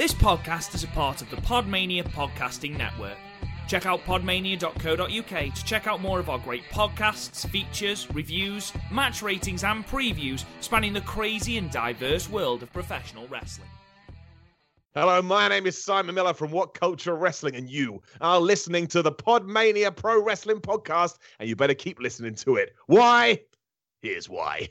This podcast is a part of the Podmania Podcasting Network. Check out podmania.co.uk to check out more of our great podcasts, features, reviews, match ratings, and previews spanning the crazy and diverse world of professional wrestling. Hello, my name is Simon Miller from What Culture Wrestling, and you are listening to the Podmania Pro Wrestling Podcast, and you better keep listening to it. Why? Here's why.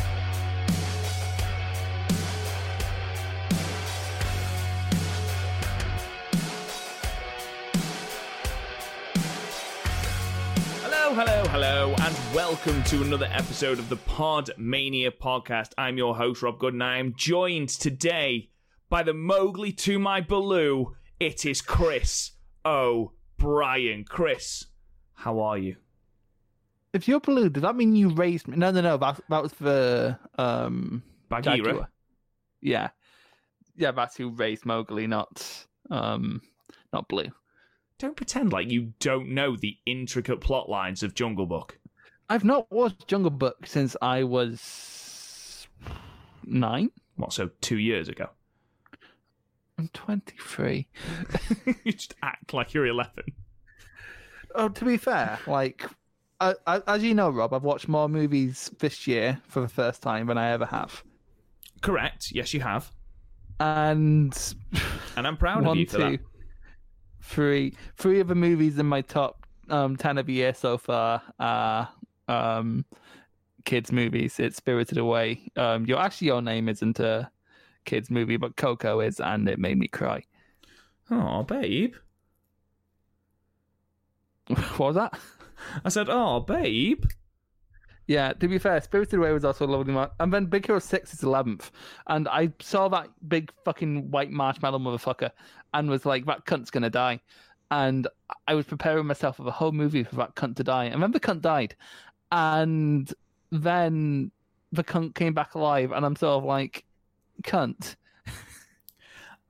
Hello, and welcome to another episode of the Pod Mania podcast. I'm your host, Rob Good, and I am joined today by the Mowgli to my Baloo. It is Chris O'Brien. Chris, how are you? If you're blue, does that mean you raised me? No, no, no. That, that was for um, Bagheera. Jaguar. Yeah, yeah. That's who raised Mowgli, not um, not Blue. Don't pretend like you don't know the intricate plot lines of Jungle Book. I've not watched Jungle Book since I was nine. What, so two years ago? I'm 23. you just act like you're 11. Oh, to be fair, like I, I, as you know, Rob, I've watched more movies this year for the first time than I ever have, Correct. Yes, you have. and And I'm proud of you for two, that. Three, three of the movies in my top um, ten of the year so far are um, kids movies. It's Spirited Away. Um, your actually your name isn't a kids movie, but Coco is, and it made me cry. Oh, babe. what was that? I said, oh, babe. Yeah, to be fair, Spirited Away was also a lovely. And then Big Hero 6 is 11th. And I saw that big fucking white marshmallow motherfucker and was like, that cunt's going to die. And I was preparing myself for the whole movie for that cunt to die. And then the cunt died. And then the cunt came back alive. And I'm sort of like, cunt.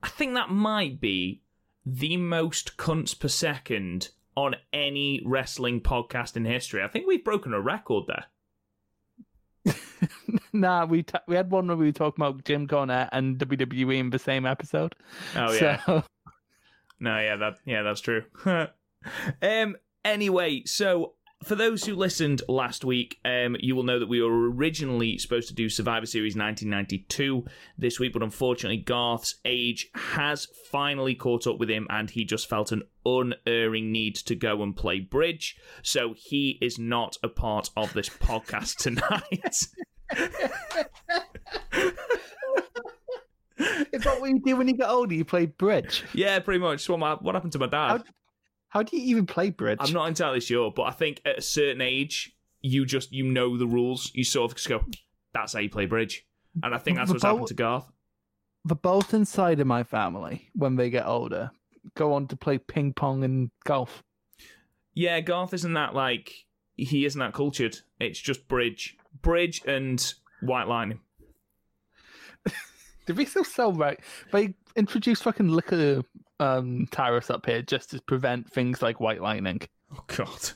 I think that might be the most cunts per second on any wrestling podcast in history. I think we've broken a record there. nah, we ta we had one where we were talking about Jim Cornette and WWE in the same episode. Oh yeah. So, No, yeah, that yeah, that's true. um anyway, so for those who listened last week, um, you will know that we were originally supposed to do Survivor Series 1992 this week, but unfortunately, Garth's age has finally caught up with him, and he just felt an unerring need to go and play bridge. So he is not a part of this podcast tonight. is that what you do when you get older? You play bridge. yeah, pretty much. What, my, what happened to my dad? How, how do you even play bridge? I'm not entirely sure, but I think at a certain age, you just you know the rules. You sort of just go, "That's how you play bridge," and I think that's The what's happened to Garth. The both inside of my family, when they get older, go on to play ping pong and golf. Yeah, Garth isn't that like he isn't that cultured. It's just bridge, bridge, and white lightning. Did we still sell right? They introduced fucking liquor um, tariffs up here just to prevent things like white lightning. Oh God.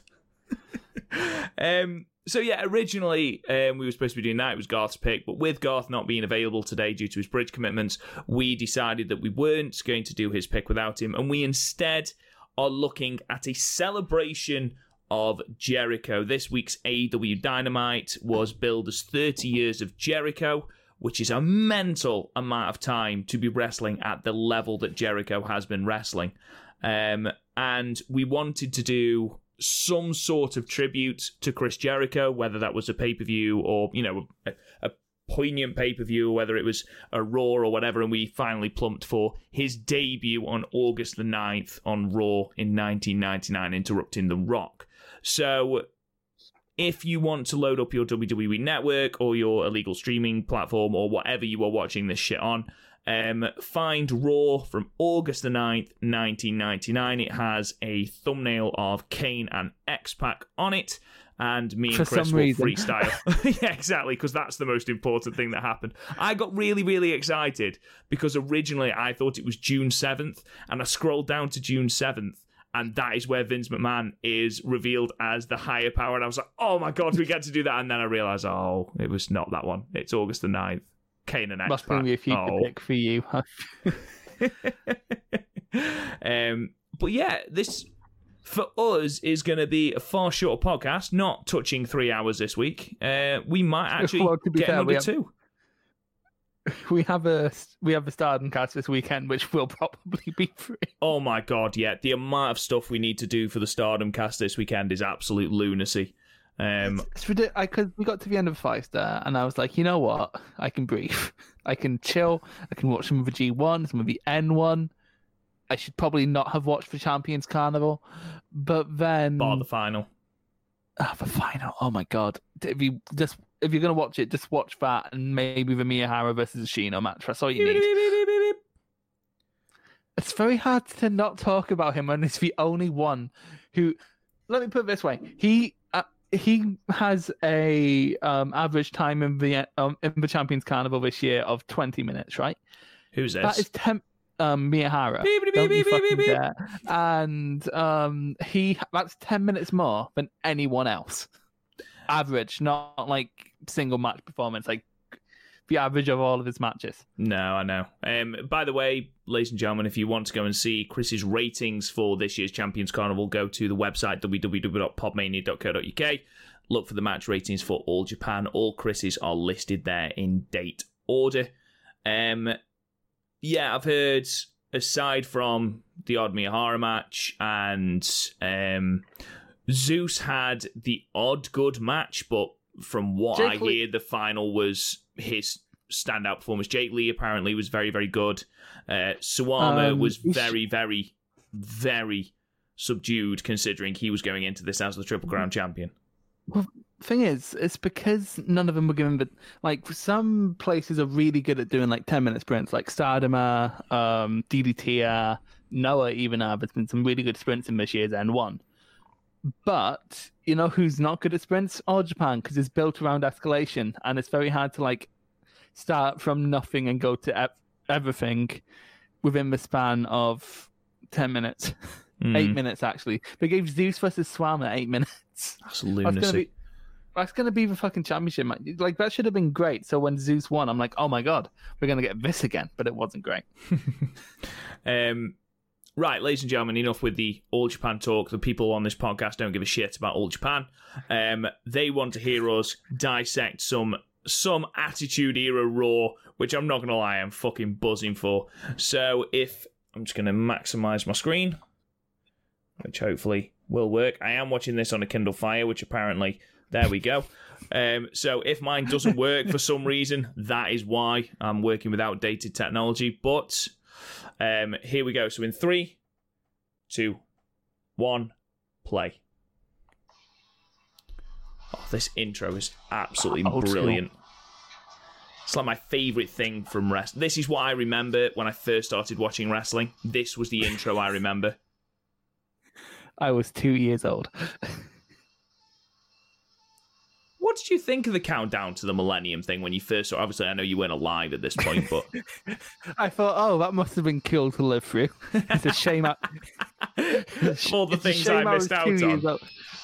um. So yeah, originally um, we were supposed to be doing that. It was Garth's pick, but with Garth not being available today due to his bridge commitments, we decided that we weren't going to do his pick without him, and we instead are looking at a celebration of Jericho. This week's AEW Dynamite was billed as 30 years of Jericho, which is a mental amount of time to be wrestling at the level that Jericho has been wrestling. Um, and we wanted to do some sort of tribute to Chris Jericho, whether that was a pay per view or, you know, a, a poignant pay per view, whether it was a Raw or whatever. And we finally plumped for his debut on August the 9th on Raw in 1999, interrupting The Rock. So if you want to load up your WWE network or your illegal streaming platform or whatever you are watching this shit on, Um, find Raw from August the 9th, 1999. It has a thumbnail of Kane and X Pac on it. And me and For Chris will reason. freestyle. yeah, exactly, because that's the most important thing that happened. I got really, really excited because originally I thought it was June 7th, and I scrolled down to June 7th, and that is where Vince McMahon is revealed as the higher power. And I was like, oh my god, we get to do that. And then I realised, oh, it was not that one. It's August the 9th. Kane and X Must be a future Oh. pick for you. um, but yeah, this for us is going to be a far shorter podcast, not touching three hours this week. Uh, we might actually Well, to be get fair, number two. we have a we have a Stardom cast this weekend, which will probably be free. Oh my god, yeah, the amount of stuff we need to do for the Stardom cast this weekend is absolute lunacy. Um, It's ridiculous. I cause we got to the end of five star, and I was like, you know what? I can breathe. I can chill. I can watch some of the G one, some of the N one. I should probably not have watched the Champions Carnival, but then bar the final. Ah, the final. Oh my god! You just if you're gonna watch it, just watch that and maybe the Miyahara versus Ashino match. That's all you need. It's very hard to not talk about him when he's the only one who. Let me put it this way: he uh, he has a um, average time in the um, in the Champions Carnival this year of 20 minutes. Right? Who's this? That is ten. Um, Miyahara. Beep, beep, Don't you beep, beep, fucking beep, beep. And um, he that's ten minutes more than anyone else. Average, not like single match performance, like the average of all of his matches. No, I know. Um, by the way, ladies and gentlemen, if you want to go and see Chris's ratings for this year's Champions Carnival, go to the website www.podmania.co.uk. Look for the match ratings for all Japan. All Chris's are listed there in date order. Um, yeah, I've heard aside from the odd Miyahara match and um, Zeus had the odd good match, but from what I Jake Lee- hear, the final was his standout performance. Jake Lee apparently was very, very good. Uh, Suwama Um, was very, very, very subdued considering he was going into this as the Triple Crown champion. Well, thing is, it's because none of them were given the like. Some places are really good at doing like ten minute sprints, like Stardom, um, DDT, are, Noah even have. There's been some really good sprints in this year's N1. But you know who's not good at sprints? All Japan, because it's built around escalation, and it's very hard to like start from nothing and go to ev- everything within the span of ten minutes, eight Mm, minutes actually. They gave Zeus versus Suwama at eight minutes. That's That's gonna lunacy. be that's gonna be the fucking championship match. Like that should have been great. So when Zeus won, I'm like, oh my god, we're gonna get this again. But it wasn't great. Um, right, ladies and gentlemen, enough with the All Japan talk. The people on this podcast don't give a shit about All Japan. Um, they want to hear us dissect some some Attitude Era Raw, which I'm not gonna lie, I'm fucking buzzing for. So if I'm just gonna maximize my screen, which hopefully will work. I am watching this on a Kindle Fire, which apparently there we go. Um, so if mine doesn't work for some reason, that is why I'm working with outdated technology. But um, here we go. So in three, two, one, play. Oh, this intro is absolutely brilliant. It's like my favorite thing from wrestling. This is what I remember when I first started watching wrestling. This was the intro I remember. I was two years old. What did you think of the countdown to the Millennium thing when you first saw? Obviously, I know you weren't alive at this point, but I thought, oh, that must have been cool to live through. It's a shame. I, all the things I missed was out on.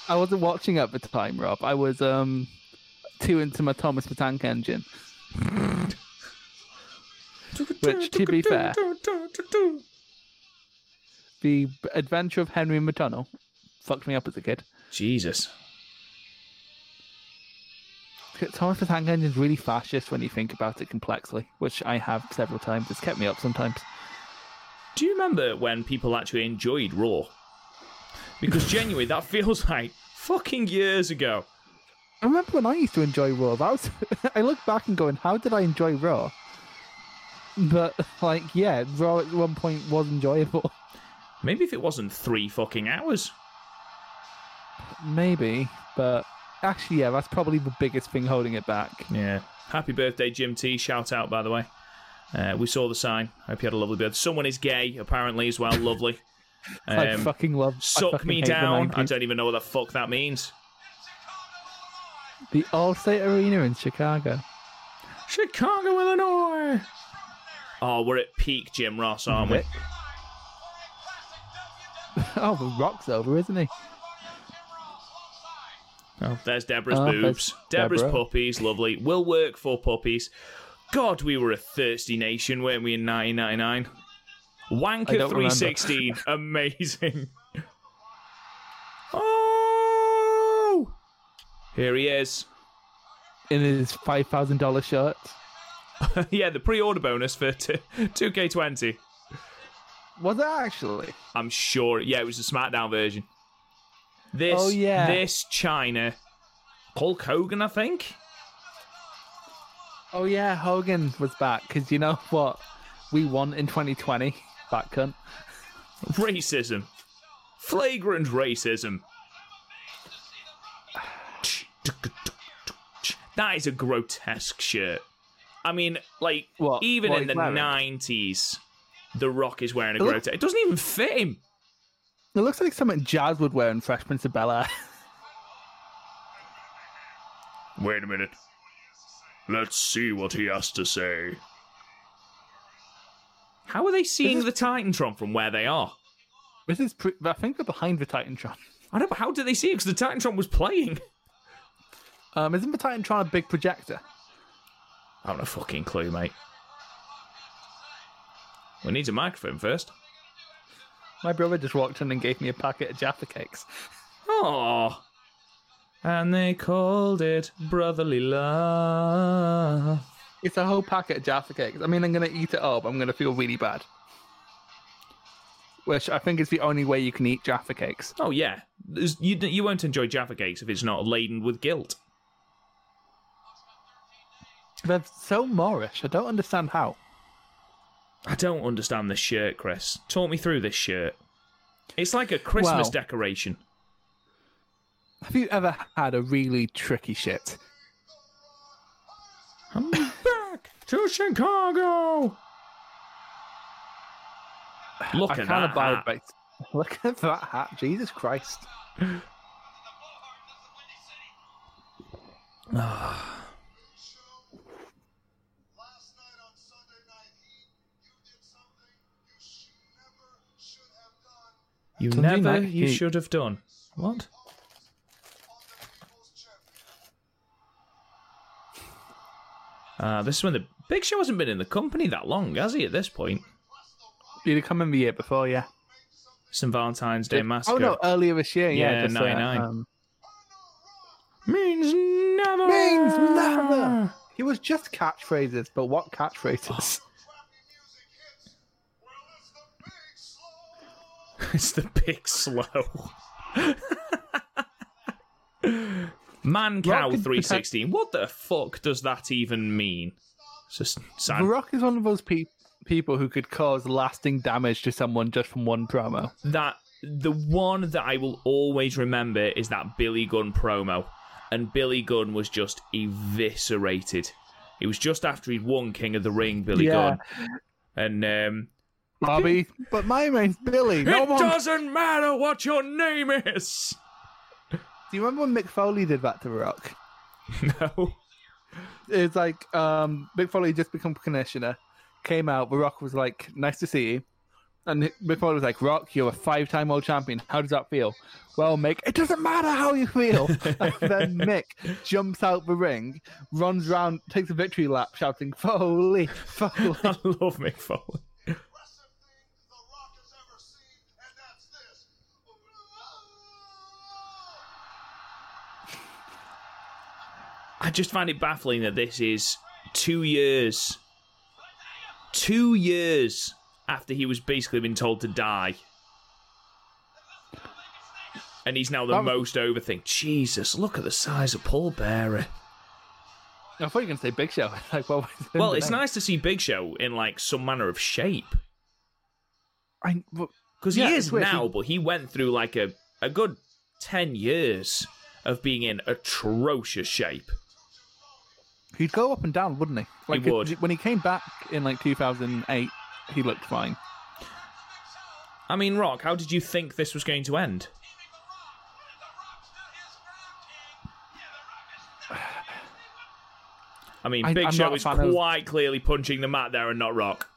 I wasn't watching at the time, Rob. I was um too into my Thomas the Tank Engine. Which, to be fair, the Adventure of Henry Tunnel fucked me up as a kid. Jesus. Thomas the Tank Engine is really fascist when you think about it complexly, which I have several times. It's kept me up sometimes. Do you remember when people actually enjoyed Raw? Because genuinely, that feels like fucking years ago. I remember when I used to enjoy Raw. That was I look back and going, how did I enjoy Raw? But like, yeah, Raw at one point was enjoyable. Maybe if it wasn't three fucking hours. Maybe, but actually, yeah, that's probably the biggest thing holding it back. Yeah. Happy birthday, Jim T. Shout out, by the way. Uh, we saw the sign. Hope you had a lovely birthday. Someone is gay, apparently, as well. Lovely. I Um, fucking love. Suck fucking me down. I don't even know what the fuck that means. The Allstate Arena in Chicago. Chicago, Illinois. Oh, we're at peak Jim Ross, aren't we? Oh, the Rock's over, isn't he? Oh, there's Debra's Oh, boobs. Debra's Debra. puppies, lovely. Will work for puppies. God, we were a thirsty nation, weren't we, in 1999? I Wanker 316, amazing. Oh! Here he is. In his five thousand dollar shirt. yeah, the pre-order bonus for t- 2K20. Was that actually? I'm sure. Yeah, it was the SmackDown version. This, Oh, yeah. this Chyna, Hulk Hogan, I think. Oh yeah, Hogan was back because you know what we won in 2020. Back cunt. Racism. Flagrant racism. That is a grotesque shirt. I mean, like, What- even what in the wearing? 90s, The Rock is wearing a grotesque. It doesn't even fit him. It looks like something Jazz would wear in Fresh Prince of Bel Air. Wait a minute. Let's see what he has to say. How are they seeing This the Titantron from where they are? this is, pre- I think they're behind the Titantron. I know, but how did they see it? Because the Titantron was playing. Um, isn't the Titantron a big projector? I have no fucking clue, mate. We need a microphone first. My brother just walked in and gave me a packet of Jaffa cakes. Oh. And they called it brotherly love. It's a whole packet of Jaffa cakes. I mean, I'm gonna eat it up. I'm gonna feel really bad. Which I think is the only way you can eat Jaffa cakes. Oh yeah, There's, you you won't enjoy Jaffa cakes if it's not laden with guilt. They're so moreish. I don't understand how. I don't understand this shirt, Chris. Talk me through this shirt. It's like a Christmas Well- decoration. Have you ever had a really tricky shit? I'm back to Chicago. Look I at that. hat. by. Look at that hat. Jesus Christ. You never, you Heat. should have done. What? On the People's Champion. Uh, this is when the Big Show hasn't been in the company that long, has he? At this point, he'd have come in the year before, yeah. St. Valentine's Day Massacre Oh no, earlier this year, yeah. Yeah, just, uh, um, means never. means never. He was just catchphrases, but what catchphrases? it's the big slow. it's the big slow. Man cow could 316. What the fuck does that even mean? It's just sad. Rock is one of those pe- people who could cause lasting damage to someone just from one promo. that the one that I will always remember is that Billy Gunn promo, and Billy Gunn was just eviscerated. It was just after he'd won King of the Ring, Billy Yeah. Gunn, and um, Bobby, but my name's Billy. No it one. doesn't matter what your name is. Do you remember when Mick Foley did that to The Rock? No, It's like um, Mick Foley just become commissioner, came out. The Rock was like, "Nice to see you," and Mick Foley was like, "Rock, you're a five-time world champion. How does that feel?" Well, Mick, it doesn't matter how you feel. and then Mick jumps out the ring, runs around, takes a victory lap, shouting, "Foley, Foley!" I love Mick Foley. Impressive thing The Rock has ever seen, and that's this. I just find it baffling that this is two years, two years after he was basically been told to die. And he's now the That most over thing. Jesus, look at the size of Paul Bearer. I thought you were going to say Big Show. like, well, Well, it's nice to see Big Show in like some manner of shape. I, Because Yeah, he is now, He- but he went through like a, a good 10 years of being in atrocious shape. He'd go up and down, wouldn't he? Like would. When he came back in like 2008, he looked fine. I mean, Rock, how did you think this was going to end? I mean, Big I'm Show is fan of- quite clearly punching the mat there and not Rock.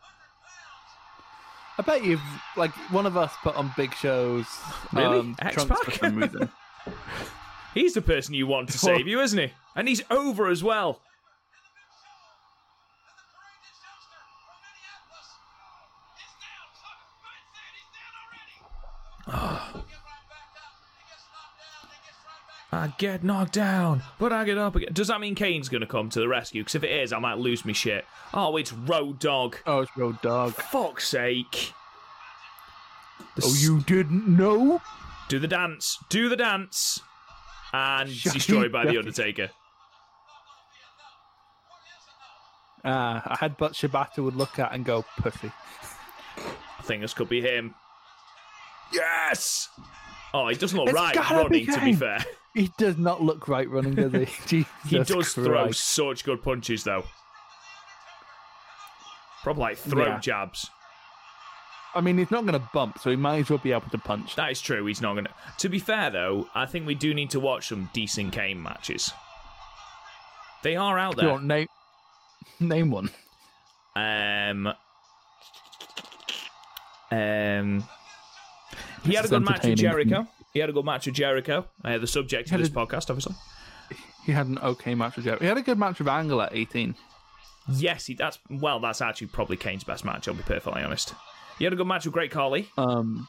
I bet you've like one of us put on Big Show's Really? um, X-Pac? for some reason. He's the person you want to save you, isn't he? And he's over as well. I get knocked down, but I get up again. Does that mean Kane's going to come to the rescue? Because if it is, I might lose me shit. Oh, it's Road Dog. oh, it's Road Dog. Fuck's sake. The Oh, s- you didn't know? Do the dance. Do the dance. And Shut destroyed by The. Undertaker. Ah, I had but Shibata would look at and go pussy. I think this could be him. Yes! Oh, he doesn't look It's right gotta be running, to be Kane. fair. He does not look right running, does he? Jesus He does throw such good punches, though. Probably like throat Yeah. jabs. I mean, he's not going to bump, so he might as well be able to punch. That is true. He's not going to. To be fair, though, I think we do need to watch some decent Kane matches. They are out there. Do you there. name name one? Um, um, he had a good match with. Jericho. He had a good match with Jericho. Uh, the subject of this a- podcast, obviously. He had an okay match with Jericho. He had a good match with Angle at 18. Yes, he, that's well. That's actually probably Kane's best match. I'll be perfectly honest. He had a good match with Great Khali. Um,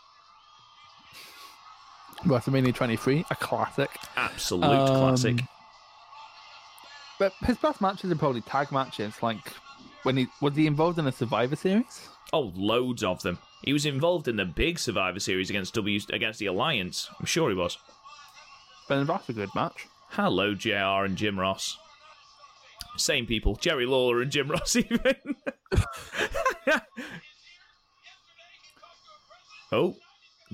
WrestleMania 23, a classic. Absolute Um, classic. But his best matches are probably tag matches. Like when he was he involved in a Survivor Series? Oh, loads of them. He was involved in the big Survivor Series against W against the Alliance. I'm sure he was. But that's a good match. Hello, JR and Jim Ross. Same people. Jerry Lawler and Jim Ross, even. oh,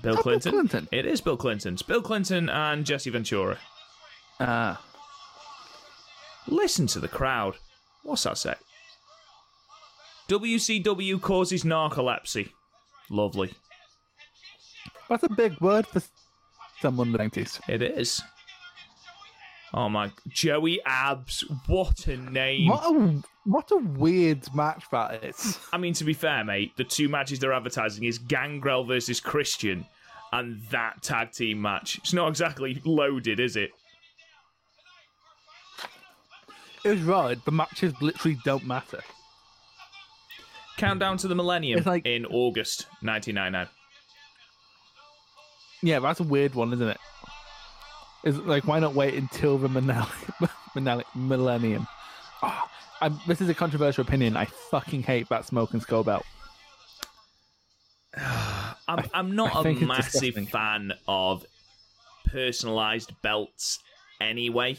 Bill Bill Clinton. Clinton? It is Bill Clinton. It's Bill Clinton and Jesse Ventura. Ah, Listen to the crowd. What's that say? WCW causes narcolepsy. Lovely. that's a big word for someone in the 90s. It is. Oh my. Joey Abs. What a name. What a what a weird match that is. I mean, to be fair, mate, the two matches they're advertising is Gangrel versus Christian and that tag team match. It's not exactly loaded, is it? It was right, The matches literally don't matter. Countdown to the Millennium It's like- in August 1999. Yeah, that's a weird one, isn't it? Is like why not wait until the millennium? millennium. Ah, I'm, this is a controversial opinion. I fucking hate that smoke and skull belt. I'm, I'm not a think it's massive disgusting. fan of personalized belts anyway.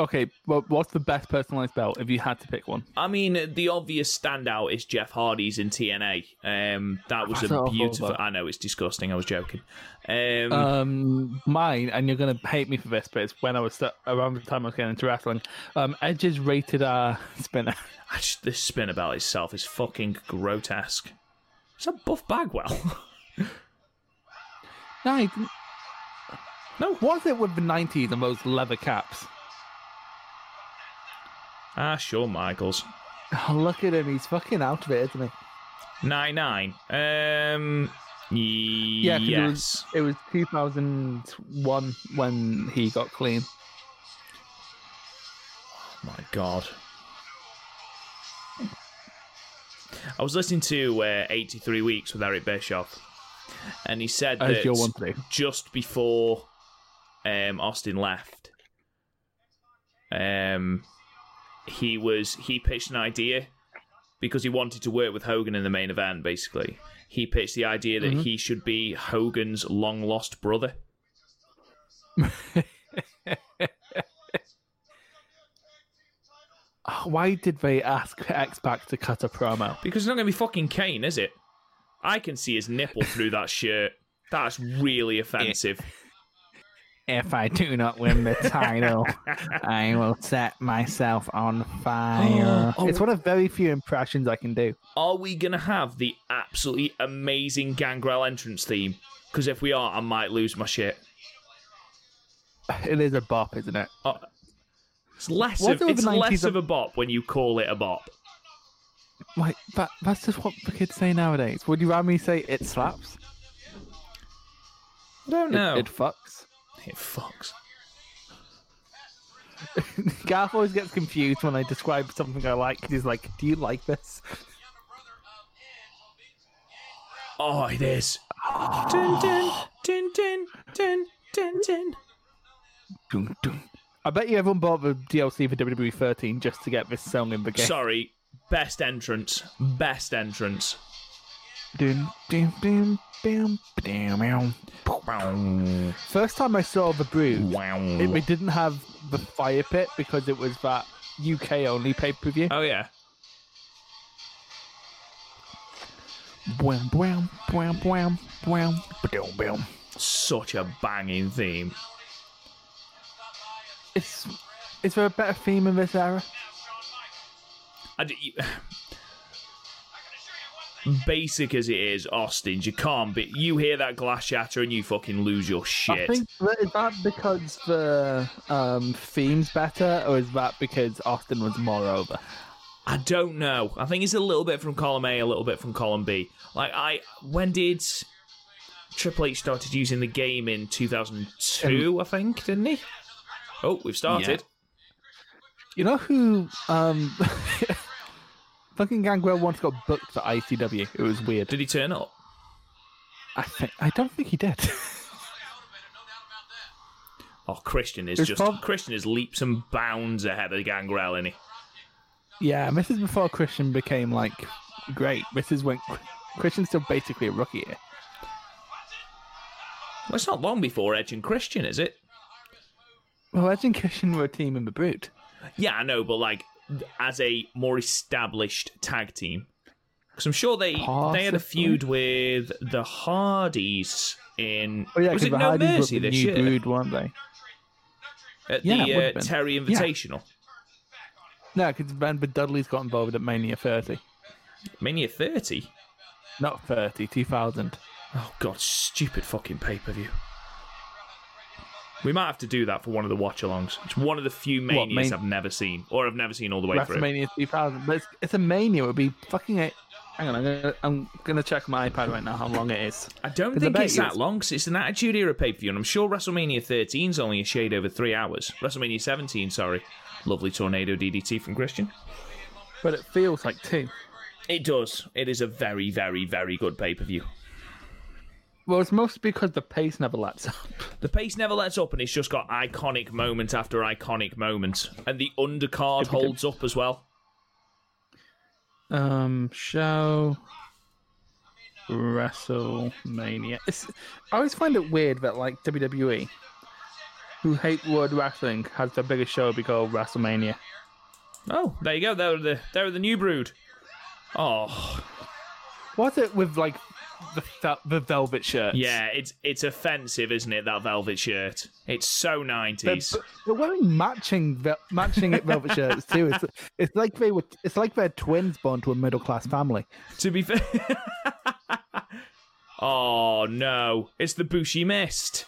Okay, well, what's the best personalized belt if you had to pick one? I mean, the obvious standout is Jeff Hardy's in TNA. Um, that was That's a beautiful. I know it's disgusting. I was joking. Um, Um, mine, and you're gonna hate me for this, but it's when I was st- around the time I was getting into wrestling. Um, Edge's rated R spinner. Just, this spinner belt itself is fucking grotesque. Is that Buff Bagwell? no, no. what's it with the '90s and those leather caps? Ah, Shawn Michaels. Oh, look at him, he's fucking out of it, isn't he? Nine nine. Um. Yeah, 'cause yes. it was it was 2001 when he got clean. Oh, My God. I was listening to uh, 83 Weeks with Eric Bischoff, and he said As that you'll want to. just before um, Austin left, um, he was he pitched an idea because he wanted to work with Hogan in the main event. Basically, he pitched the idea that mm-hmm. he should be Hogan's long lost brother. Oh, Why did they ask X Pac to cut a promo? Because it's not going to be fucking Kane, is it? I can see his nipple through that shirt. That's really offensive. If I do not win the title, I will set myself on fire. Oh, oh, It's one of very few impressions I can do. Are we going to have the absolutely amazing Gangrel entrance theme? Because if we are, I might lose my shit. It is a bop, isn't it? Oh. It's less, of, it it's less of- a bop when you call it a bop. Like that. That's just what the kids say nowadays. Would you rather me say it slaps? I don't It- know. It, fucks. It fucks. Garth always gets confused when I describe something I like. He's like, "Do you like this?" Oh, it is. Dun, dun, dun, dun, dun. Dun, dun. I bet you everyone bought the DLC for WWE 13 just to get this song in the game. Sorry. Best entrance. Best entrance. Dun, dun, dun, dun, dun, meow. Wow. First time I saw the Brood, it, we didn't have the fire pit because it was that UK only pay per view. Oh, yeah. Bwam, bwam, bwam, bwam, bwam, ba-dum, bam. Such a banging theme. Is, is there a better theme in this era? I basic as it is, Austin's, you can't But You hear that glass shatter and you fucking lose your shit. I think that, is that because the um, theme's better, or is that because Austin was more over? I don't know. I think it's a little bit from column A, a little bit from column B. Like I, when did Triple H started using the game in 2002? I think didn't he? Oh, we've started. You know who um, fucking Gangrel once got booked for ICW? It was weird. Did he turn up? I think I don't think he did. Oh, Christian is It's just prob- Christian is leaps and bounds ahead of Gangrel, is he? yeah, this is before Christian became like great. This is when Christian's still basically a rookie here. Well, it's not long before Edge and Christian, is it? Well, Edge and Christian were a team in the Brood. Yeah, I know, but like as a more established tag team, because I'm sure they they had a feud with the Hardys in Oh yeah, was it the No Hardys were Mercy the this new year Brood, weren't they? at Yeah, the uh. Terri Yeah. Invitational? No, because Ben but Dudley's got involved at Mania 30. Mania 30. Not 30, 2000. Oh god, stupid fucking pay per view. We might have to do that for one of the watch alongs. It's one of the few manias main- I've never seen, or I've never seen all the way through. WrestleMania 2000. But it's, it's a Mania. It would be fucking. A, hang on, I'm gonna, I'm gonna check my iPad right now how long it is. I don't think bet it's that long 'cause it's an Attitude Era pay per view, and I'm sure WrestleMania 13 is only a shade over three hours. WrestleMania 17, sorry. Lovely tornado DDT from Christian. But it feels like two. It does. It is a very, very, very good pay per view. Well, it's mostly because the pace never lets up. The pace never lets up, and it's just got iconic moment after iconic moment, and the undercard holds up as well. Um, show WrestleMania. It's, I always find it weird that like WWE, who hate word wrestling, has the biggest show be called WrestleMania. Oh, there you go. They're the they're the new brood. Oh, What's it with like the th- the velvet shirt. yeah. It's it's offensive, isn't it? That velvet shirt. It's so They're, nineties. they're wearing matching matching velvet shirts too. It's it's like they were it's like they're twins born to a middle class family. To be fair. oh no! It's the bushy Mist.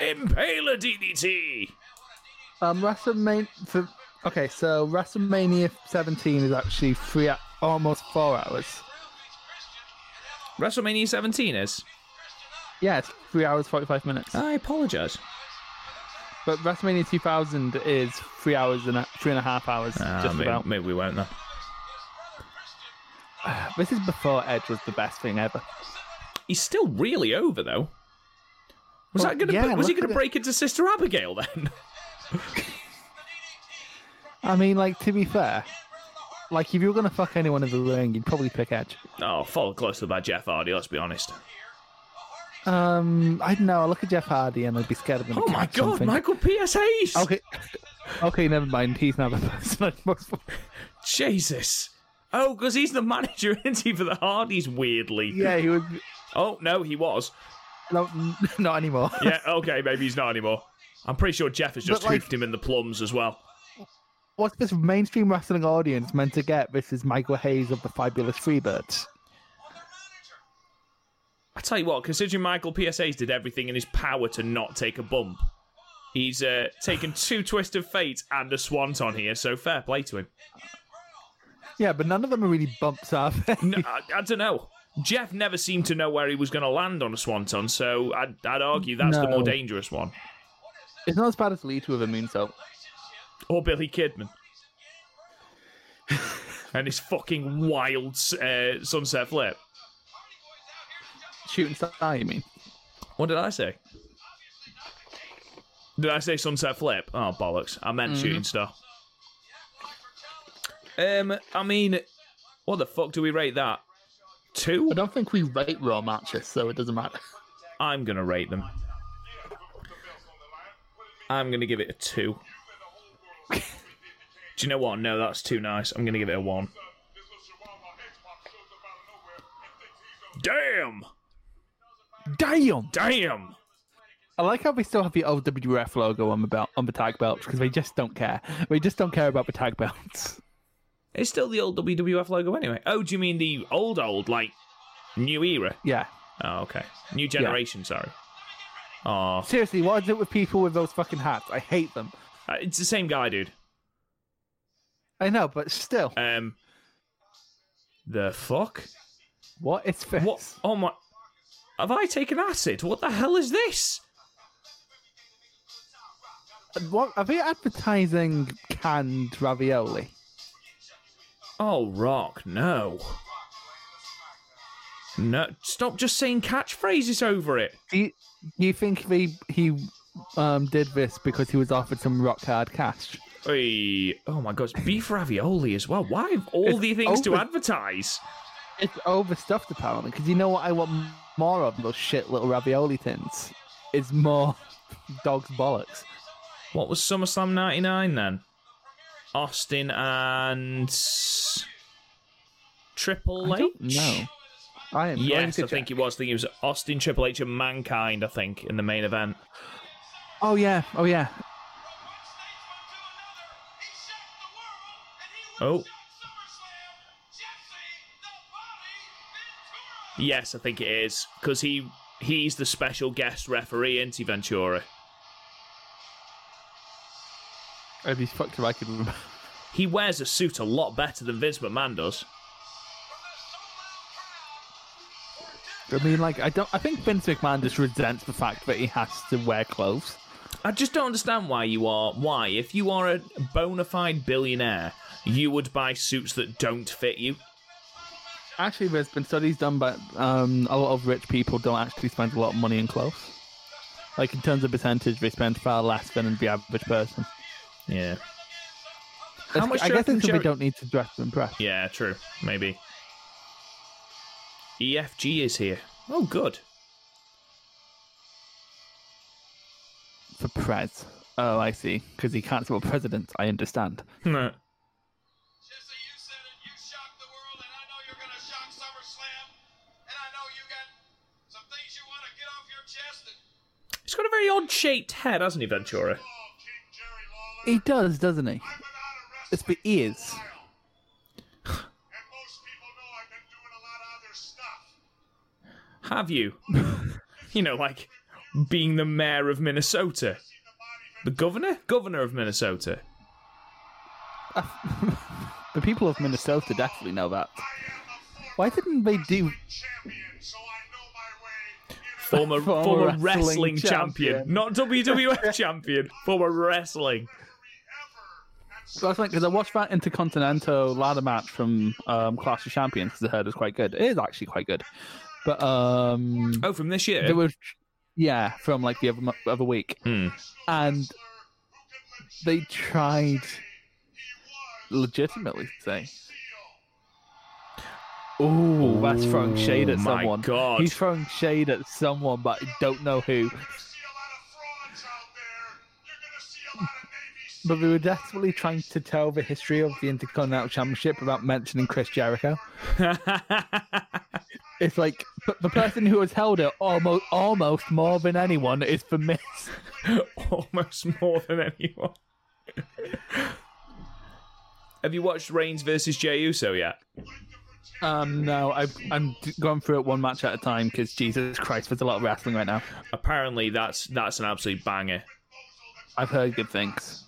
Impaler DDT. Um, WrestleMania for okay, so WrestleMania 17 is actually three almost four hours. WrestleMania 17 is. Yeah, it's three hours 45 minutes. I apologise. But WrestleMania 2000 is three hours and a, three and a half hours, Ah, just maybe, about. maybe we won't though. This is before Edge was the best thing ever. He's still really over though. Was Well, that gonna yeah, was he look gonna at it. break into Sister Abigail then? I mean, like to be fair, like if you were gonna fuck anyone in the ring, you'd probably pick Edge. oh, followed closely by Jeff Hardy. Let's be honest. Um, I don't know. I look at Jeff Hardy and I'd be scared of him. Oh my God, something. Michael P.S. Hayes. Okay, okay, never mind. He's not the person. Jesus. Oh, because he's the manager, isn't he, for the Hardys? Weirdly. Yeah, he was. Oh no, he was. No, not anymore. Yeah, okay, maybe he's not anymore. I'm pretty sure Jeff has just But, like- hoofed him in the plums as well. What's this mainstream wrestling audience meant to get? This is Michael Hayes of the Fabulous Freebirds. I tell you what, considering Michael P.S. Hayes did everything in his power to not take a bump, he's uh, taken two twists of Fate and a Swanton here, so fair play to him. Yeah, but none of them are really bumps, are they? No, I, I don't know. Jeff never seemed to know where he was going to land on a Swanton, so I'd, I'd argue that's the more dangerous one. It's not as bad as Lita with a moonsault. Or Billy Kidman. and his fucking wild uh, sunset flip. Shooting star, you mean? What did I say? Did I say sunset flip? Oh bollocks! I meant shooting star. Um, I mean, what the fuck do we rate that? Two? I don't think we rate Raw matches, so it doesn't matter. I'm gonna rate them. I'm gonna give it a two. Do you know what? No, that's too nice. I'm gonna give it a one. Damn! Damn! Damn! I like how we still have the old WWF logo on the belt on the tag belts because they just don't care. They just don't care about the tag belts. It's still the old WWF logo anyway. Oh, do you mean the old, old, like new era? Yeah. Oh, okay. New generation, sorry. Oh, Seriously, what is it with people with those fucking hats? I hate them. It's the same guy, dude. I know, but still. Um, the fuck? What is this? What? Oh my! Have I taken acid? What the hell is this? What are they advertising canned ravioli? Oh, Rock, no. No, stop just saying catchphrases over it. Do you, do you think they, he um, did this because he was offered some rock hard cash? Hey, oh my gosh, beef ravioli as well. Why have all It's the things to advertise? It's overstuffed apparently, because you know what I want more of those shit little ravioli tins. It's more dog's bollocks. What was SummerSlam 99 then? Austin and Triple I H? don't know. I am Yes, I think it was. I think it was Austin, Triple H, and Mankind. I think in the main event. Oh yeah, oh yeah. Oh, yes, I think it is because he he's the special guest referee, isn't he, Ventura? I'd be fucked if I could remember. He wears a suit a lot better than Vince McMahon does. I mean, like, I don't. I think Vince McMahon just resents the fact that he has to wear clothes. I just don't understand why you are. Why, if you are a bona fide billionaire, you would buy suits that don't fit you. Actually, there's been studies done by um, a lot of rich people don't actually spend a lot of money in clothes. Like in terms of percentage, they spend far less than the average person. Yeah. How much I guess it's Jerry- they don't need to dress to impress. Yeah, true. Maybe. EFG is here. Oh, good. Prez. Oh, I see. Because he can't support presidents. I understand. No. Jesse, you said it. You shocked the world, and I know you're going to shock SummerSlam. And I know you got some things you want to get off your chest. And He's got a very odd shaped head, hasn't he, Ventura? King Jerry Lawler, He does, doesn't he? I've been out It's the ears. for a while. and most people know I've been doing a lot of other stuff. Have you? you know, like being the mayor of Minnesota. The governor? Governor of Minnesota. The people of Minnesota definitely know that. Why didn't they do? Champion, so I know my way. in Former, Former former, wrestling wrestling, champion. champion. Not WWF champion. Former wrestling. So I was like, because I watched that Intercontinental ladder match from um, Clash of Champions because I heard it was quite good. It is actually quite good, but um, Oh, from this year? there was, yeah, from like the other other week, Hmm. and they tried legitimately to say, "Oh, that's throwing shade at Oh my someone." God. He's throwing shade at someone, but I don't know who. see a lot of frauds out there. You're going to see a lot of Navy But we were desperately trying to tell the history of the Intercontinental Championship without mentioning Chris Jericho. it's like the- person who has held it almost almost more than anyone is for Miss. Almost more than anyone. Have you watched Reigns versus Jey Uso yet? Um, no, I've, I'm going through it one match at a time because Jesus Christ, there's a lot of wrestling right now. Apparently, that's that's an absolute banger. I've heard good things.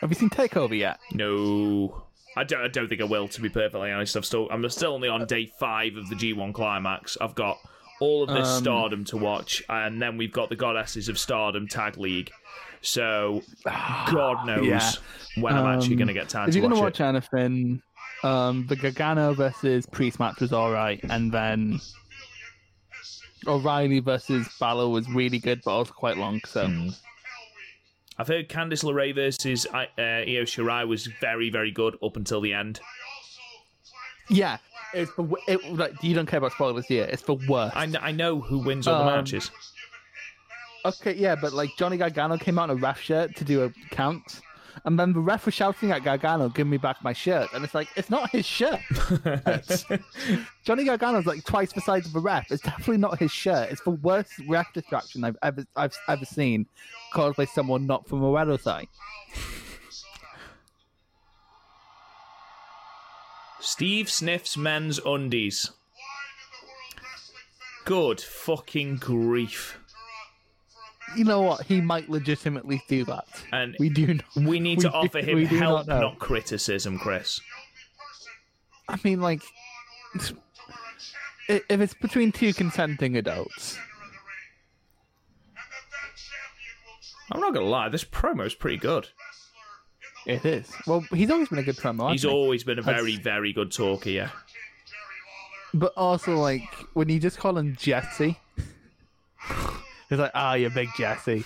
Have you seen Takeover yet? No, I don't. I don't think I will. To be perfectly honest, I've still. I'm still only on day five of the G1 climax. I've got all of this Um, Stardom to watch, and then we've got the Goddesses of Stardom Tag League. So, God knows Yeah. when I'm actually Um, going to get time If to you're gonna watch anything, um, the Gargano versus Priest match was all right, and then O'Reilly versus Balor was really good, but also quite long. So Hmm. I've heard Candice LeRae versus uh, Io Shirai was very, very good up until the end. yeah, it's for, it, like you don't care about spoilers here. It's for worse. I, kn- I know who wins all the Um, matches. Okay, yeah, but like Johnny Gargano came out in a ref shirt to do a count, and then the ref was shouting at Gargano, "Give me back my shirt," and it's like it's not his shirt. Johnny Gargano's like twice the size of a ref. It's definitely not his shirt. It's the worst ref distraction I've ever I've ever seen, caused by someone not from side. Steve sniffs men's undies. Good fucking grief. You know what? He might legitimately do that. And We do. Not, we need we to do- offer him help, not not criticism, Chris. I mean, like, it's- if it's between two consenting adults, I'm not gonna lie, this promo's pretty good. it is. Well, he's always been a good promo. He's he? always been a very, very good talker, yeah. But also, like, when you just call him Jesse, it's like, ah, you big Jesse.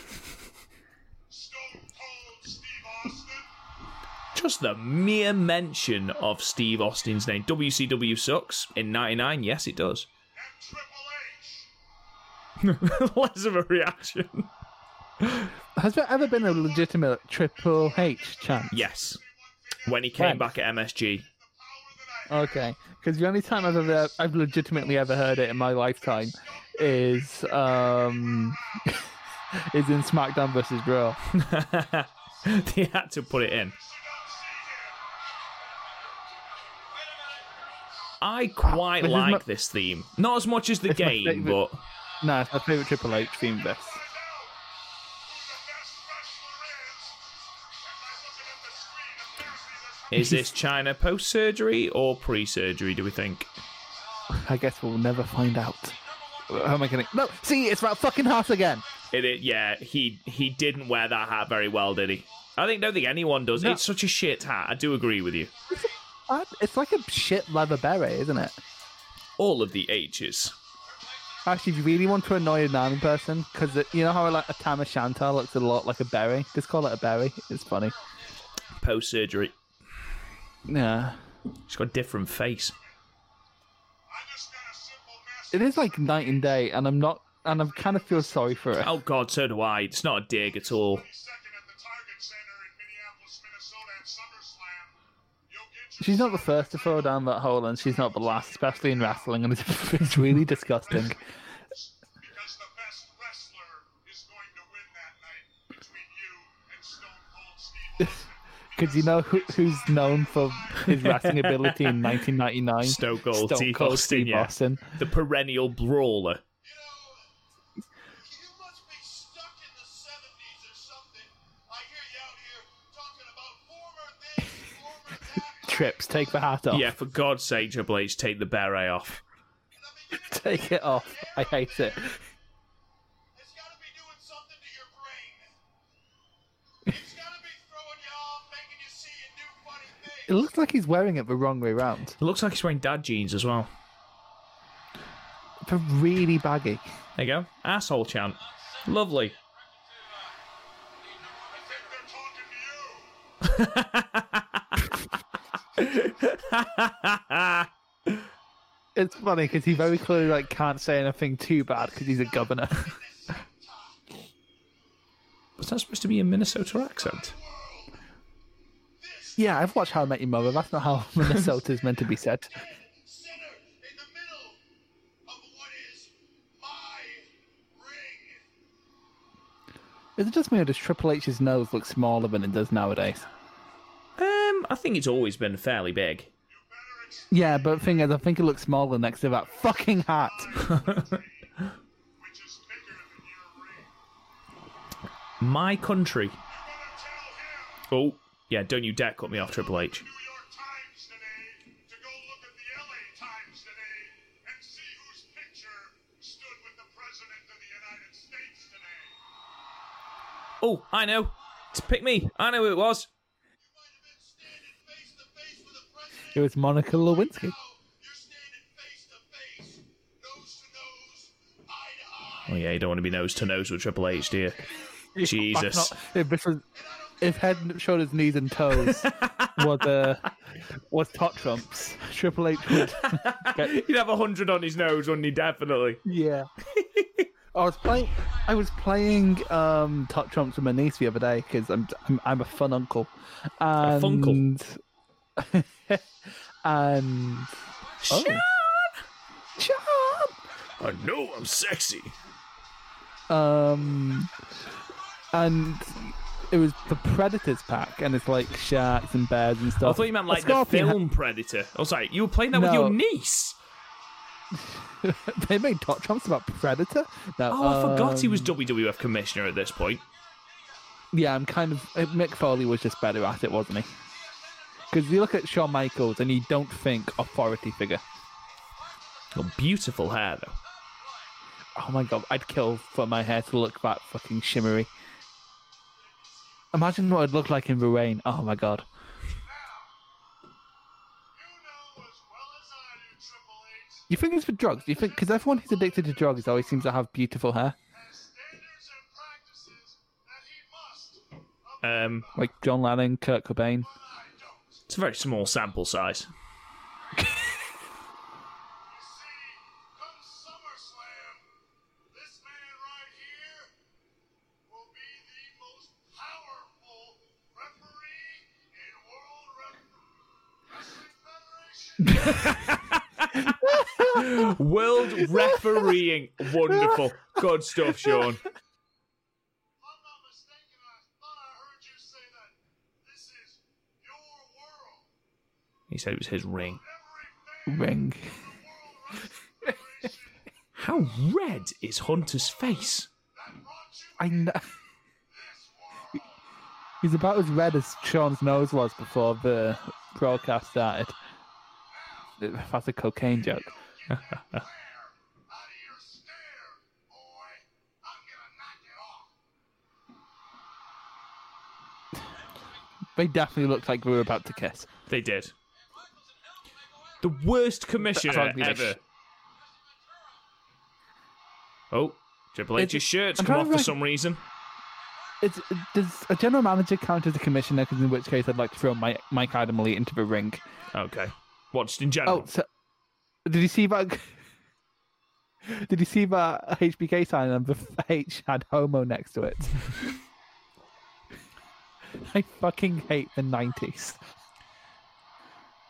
Just the mere mention of Steve Austin's name. WCW sucks in 99, yes, it does. Less of a reaction. Has there ever been a legitimate Triple H chance? Yes. When he came When? back at MSG. Okay, because the only time I've ever, I've legitimately ever heard it in my lifetime is um is in SmackDown versus Raw. they had to put it in. I quite This like my- this theme. Not as much as the It's game, but No, it's my favorite Triple H theme. This. Is this Chyna post surgery or pre surgery, do we think? I guess we'll never find out. How am I gonna? No, see, it's that fucking hat again. It, it, yeah, he he didn't wear that hat very well, did he? I think don't think anyone does. No. It's such a shit hat. I do agree with you. It's like a shit leather beret, isn't it? All of the H's. Actually, if you really want to annoy a Nami person, because you know how like a tam o'shanter looks a lot like a berry. Just call it a berry. It's funny. Post surgery. Yeah, She's got a different face. it is like night and day, and I'm not, and I kind of feel sorry for her. Oh god, so do I. It's not a dig at all. She's not the first to throw down that hole, and she's not the last, especially in wrestling, and it's, it's really disgusting. Because you know who, who's known for his wrestling ability in 1999? Stone Cold Stone Steve Cold Austin, Steve yeah. Austin. The perennial brawler. You must be stuck in the 70s or something. I hear you out here talking about former this, former that. Trips, take the hat off. Yeah, for God's sake, Triple H, take the beret off. Take it off. I hate it. It looks like he's wearing it the wrong way round. It looks like he's wearing dad jeans as well. They're really baggy. There you go. Asshole chant. Lovely. I think they're talking to you. It's funny because he very clearly like can't say anything too bad because he's a governor. Was that supposed to be a Minnesota accent? Yeah, I've watched How I Met Your Mother. That's not how Minnesota is meant to be said. Center in the middle of what is my ring. Is it just me or does Triple H's nose look smaller than it does nowadays? Um, I think it's always been fairly big. Yeah, but thing is, I think it looks smaller next to that fucking hat. Which is bigger than your ring. My country. You better tell him. Oh, yeah, don't you dare cut me off, Triple H. New York Times today to go look at the LA Times today and see whose picture stood with the President of the United States today. Oh, I know. It's pick me. I know who it was. You might have been standing face to face with the President. It was Monica Lewinsky. Now you're standing face to face, nose to nose, eye to eye. Oh, yeah, you don't want to be nose to nose with Triple H, do you? Jesus. Not- if, this was, if head, shoulders, knees, and toes was uh, was top trumps, Triple H would. Get, He'd have a hundred on his nose, wouldn't he? Definitely. yeah. I was playing. I was playing um, top trumps with my niece the other day because I'm, I'm I'm a fun uncle. And, funkle. and oh, Shawn! I know I'm sexy. Um, and it was the Predators pack, and it's like sharks and bears and stuff. I thought you meant like the film Predator. Oh, sorry, you were playing that with your niece. they made top trumps about Predator. No, Oh, I forgot he was um, WWF commissioner at this point. Yeah, I'm kind of. uh, Mick Foley was just better at it, wasn't he? Because you look at Shawn Michaels and you don't think authority figure. Your beautiful hair though. Oh my god, I'd kill for my hair to look that fucking shimmery. Imagine what it'd look like in the rain. Oh my god. You know as well as I do, Triple H, You think it's for drugs? Do you think because everyone who's addicted to drugs always seems to have beautiful hair, has standards and practices that he must. Um, like John Lennon, Kurt Cobain? But I don't. it's a very small sample size. World refereeing, wonderful, good stuff, Shawn. If I'm not mistaken, I thought I heard you say that this is your world. He said it was his ring. Ring. of the World Wrestling Federation How red is Hunter's face? that brought you I know. He's about as red as Shawn's nose was before the broadcast started. That's a cocaine joke. Glare out of your stare, boy. I'm gonna knock it off. They definitely looked like we were about to kiss. They did. The worst commissioner ever. Oh, Triple H's shirt's I'm come off for some reason. It's, does a general manager count as a commissioner? Because in which case, I'd like to throw Mike, Mike Adamle into the ring. Okay. Just in oh, general? Oh, so did you see that? Did you see that HBK sign and the H had homo next to it? I fucking hate the nineties.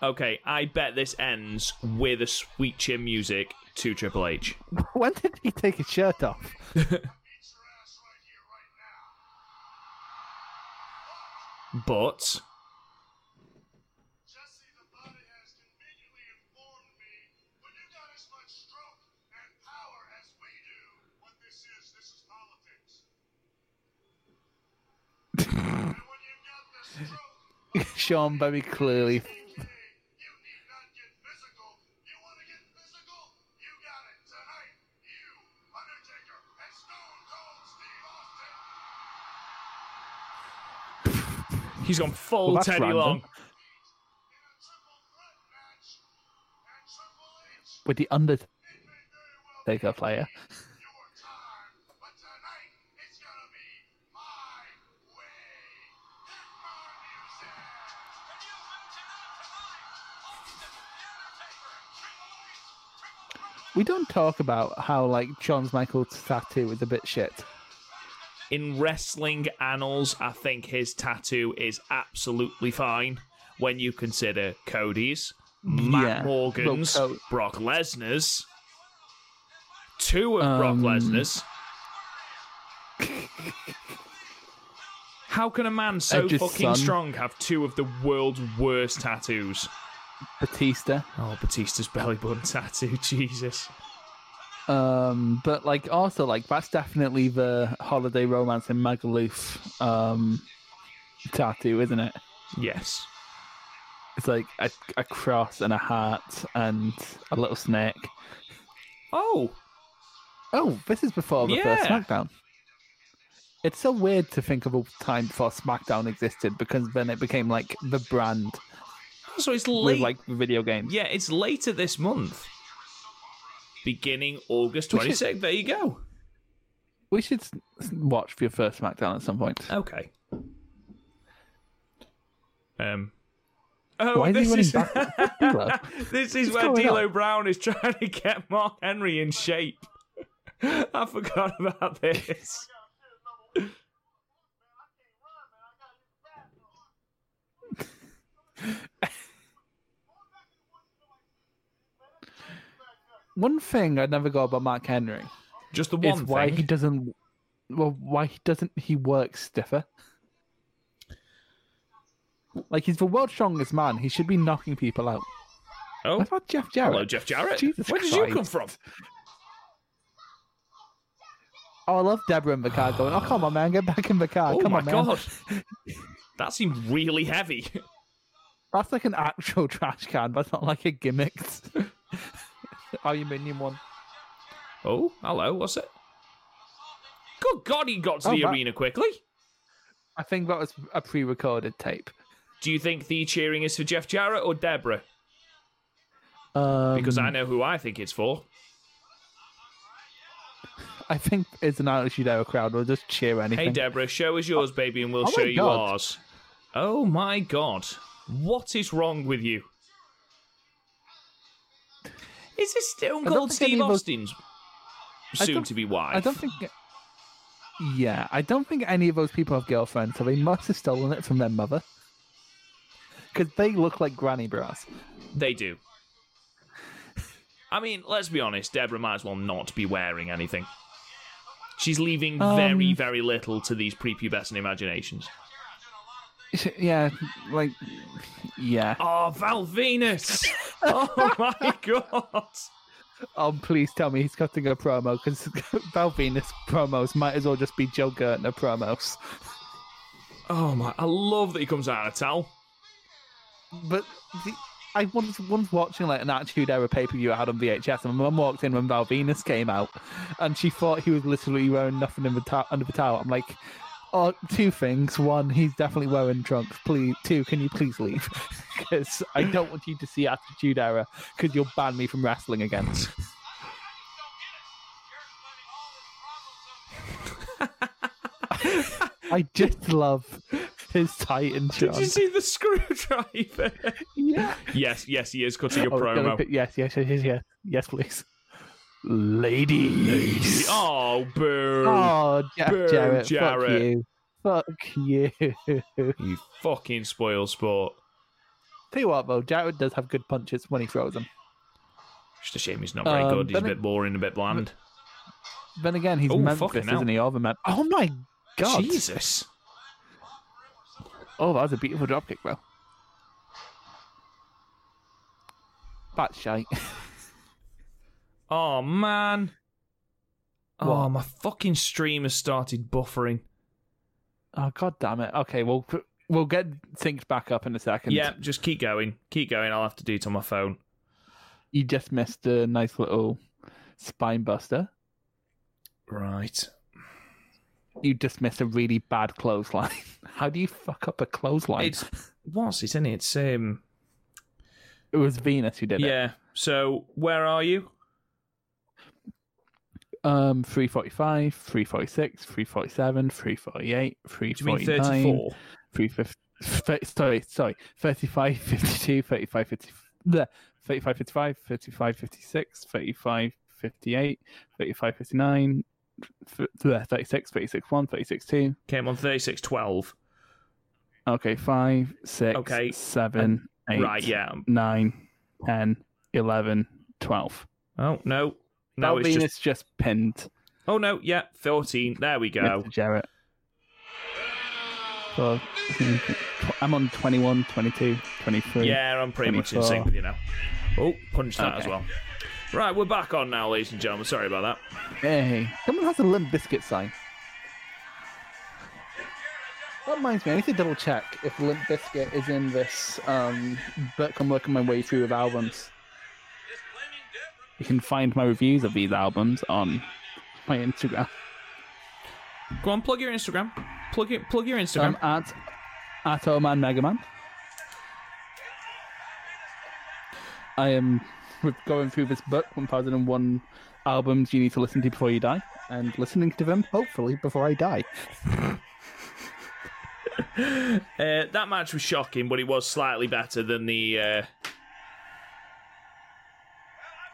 Okay, I bet this ends with a sweet chin music to Triple H. When did he take his shirt off? Beat your ass right here, right now. But Cold Steve Austin. he's gone full Well, Teddy random. Long. in a triple threat match. And Triple H, with the it may very Undertaker player. We don't talk about how like John's Michaels' tattoo is a bit shit. In wrestling annals, I think his tattoo is absolutely fine. when you consider Cody's, Matt Yeah. Morgan's, Well, Co- Brock Lesnar's, two of Brock Um, Lesnar's. How can a man so fucking son. strong have two of the world's worst tattoos? Batista. Oh, Batista's belly button tattoo, Jesus. Um, but like also like that's definitely the holiday romance in Magaluf um tattoo, isn't it? Yes. It's like a, a cross and a heart and a little snake. Oh, Oh, this is before the first SmackDown. It's so weird to think of a time before SmackDown existed because then it became like the brand so it's with like video games. Yeah, it's later this month. Beginning August We should- There you go. We should watch for your first SmackDown at some point. Okay. Um. Oh, Why this is back- this is What's where D'Lo? Brown is trying to get Mark Henry in shape. I forgot about this. One thing I never got about Mark Henry Just the one is one why he doesn't. Well, why he doesn't he work stiffer? Like he's the world's strongest man. He should be knocking people out. Oh, What about Jeff Jarrett? hello, Jeff Jarrett. Jesus Where did you come from? Oh, I love Debra in the car going. Oh, come on, man, get back in the car. oh come my on, man. god, that seemed really heavy. That's like an actual trash can. That's not like a gimmicked aluminium one. Oh, hello. What's it? Good God, he got to Oh, the arena quickly. I think that was a pre-recorded tape. Do you think the cheering is for Jeff Jarrett or Debra? Um, Because I know who I think it's for. I think it's an Attitude Era crowd We'll just cheer anything. Hey, Debra, show us yours, baby, and we'll oh show you ours. Oh my God. What is wrong with you? Is this don't think Steve those- Austin's soon to be wife? I don't think. Yeah, I don't think any of those people have girlfriends, so they must have stolen it from their mother. Because they look like granny bras. They do. I mean, let's be honest, Debra might as well not be wearing anything. She's leaving very, Um, very little to these prepubescent imaginations. Yeah, like, yeah. Oh, Val Venis! oh my god! Oh, please tell me he's cutting a promo because Val Venis promos might as well just be Joel Gertner promos. Oh my! I love that he comes out in a towel. But the, I was once watching like an Attitude Era pay per view out on VHS, and my mum walked in when Val Venis came out, and she thought he was literally wearing nothing in the to- under the towel. I'm like, oh, two things. One, he's definitely wearing trunks. Please, two, can you please leave? Because I don't want you to see Attitude Era because you'll ban me from wrestling again. I just love his Titan Did you see the screwdriver? Yeah. yes, yes, he is cutting a Oh, promo. yes, yes, yes, yes, yes, please. Ladies. Oh, boo! Oh, Jeff Boo, Jarrett, Jarrett. Fuck you. Fuck you. You fucking spoil sport. Tell you what, though, Jarrett does have good punches when he throws them. Just a shame he's not very Um, good. He's a bit boring, a bit bland. Then again, he's Oh, Memphis, isn't he? Over Oh my god! Jesus. Oh, that was a beautiful dropkick, bro. That's shite. Oh man. Oh, my fucking stream has started buffering. Oh god damn it. Okay, well we'll get things back up in a second. Yeah, just keep going. Keep going. I'll have to do it on my phone. You just missed a nice little spine buster. Right. You just missed a really bad clothesline. How do you fuck up a clothesline? It's what's it, isn't it? It's um It was Venis who did it. Yeah. So where are you? Um, 345, 346, 347, 348, Do you mean 349, 34? 350, sorry, sorry, 35, 52, 35, 50, bleh, 35, 55, 35, 56, 35, 58, 35, 59, bleh, 36, 36, 1, 36, 2. Came on 3612. Okay, five, six, Okay. seven, eight, Right, yeah. nine, 10, 11, 12. Oh no, no, it's Venis just. just... pinned Oh no, yeah, fourteen. There we go. Mr. Jarrett. So, I'm on 21, 22, 23. Yeah, I'm pretty much in sync with you now. Oh, punch that as well. Right, we're back on now, ladies and gentlemen. Sorry about that. Hey, someone has a Limp Bizkit sign. That reminds me, I need to double check if Limp Bizkit is in this um, book I'm working my way through of albums. You can find my reviews of these albums on my Instagram. Go on, plug your Instagram. Plug it. Plug your Instagram. Um, at at Oman Megaman. I am going through this book, 1001 albums you need to listen to before you die, and listening to them, hopefully, before I die. Uh, that match was shocking, but it was slightly better than the uh,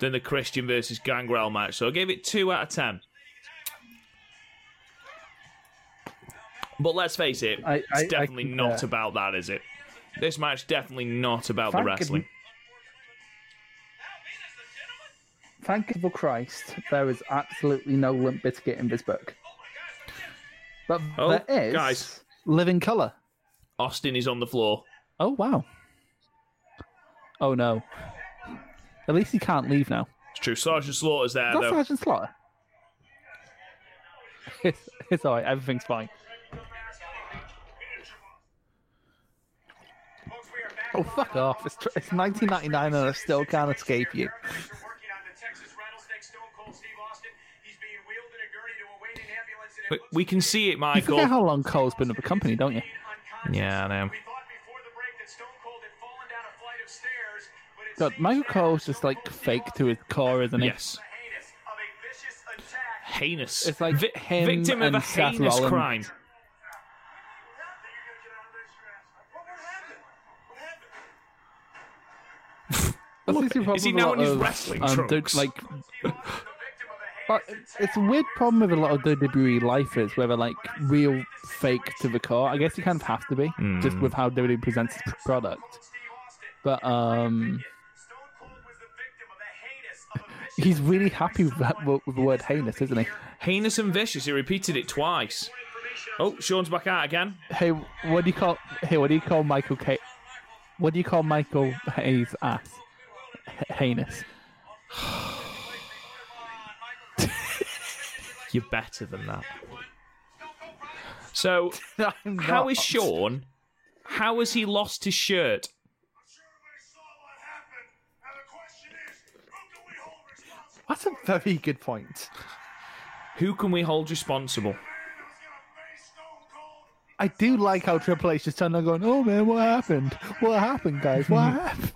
than the Christian versus Gangrel match. So I gave it two out of ten. But let's face it, I- it's I- I definitely concur. not uh, about that, is it? This match definitely not about the wrestling. Thank you for Christ, there is absolutely no Limp Bizkit in this book. But Oh, there is guys. Living Colour. Austin is on the floor. Oh, wow. Oh, no. At least he can't leave now. It's true. Sergeant Slaughter's there, though. Sergeant Slaughter. It's, it's alright, everything's fine. Oh, fuck off. It's, tr- it's 1999 and I still can't escape you. We- we can see it, Michael. You forget how long Cole's been with the company, don't you? Yeah, I know. God, Michael Cole's just like fake to his core, isn't he? Yes. Heinous. It's like Vi- him victim of and a Seth heinous Rollins. crime. That's the problem Is he with a now lot in his of, wrestling um, trunks? like, but it's a weird problem with a lot of WWE lifers where they're like real fake to the core. I guess you kind of have to be just Hmm. with how WWE presents its product. But um, he's really happy with, that, with the word heinous, isn't he? Heinous and vicious. He repeated it twice. Oh, Shawn's back out again. Hey, what do you call? Hey, what do you call Michael K? What do you call Michael Hayes' ass? H- heinous. You're better than that. So, how is Shawn? How has he lost his shirt? That's a very good point. Who can we hold responsible? I do like how Triple H just turned on going, "Oh man, what happened? What happened, guys? What happened?"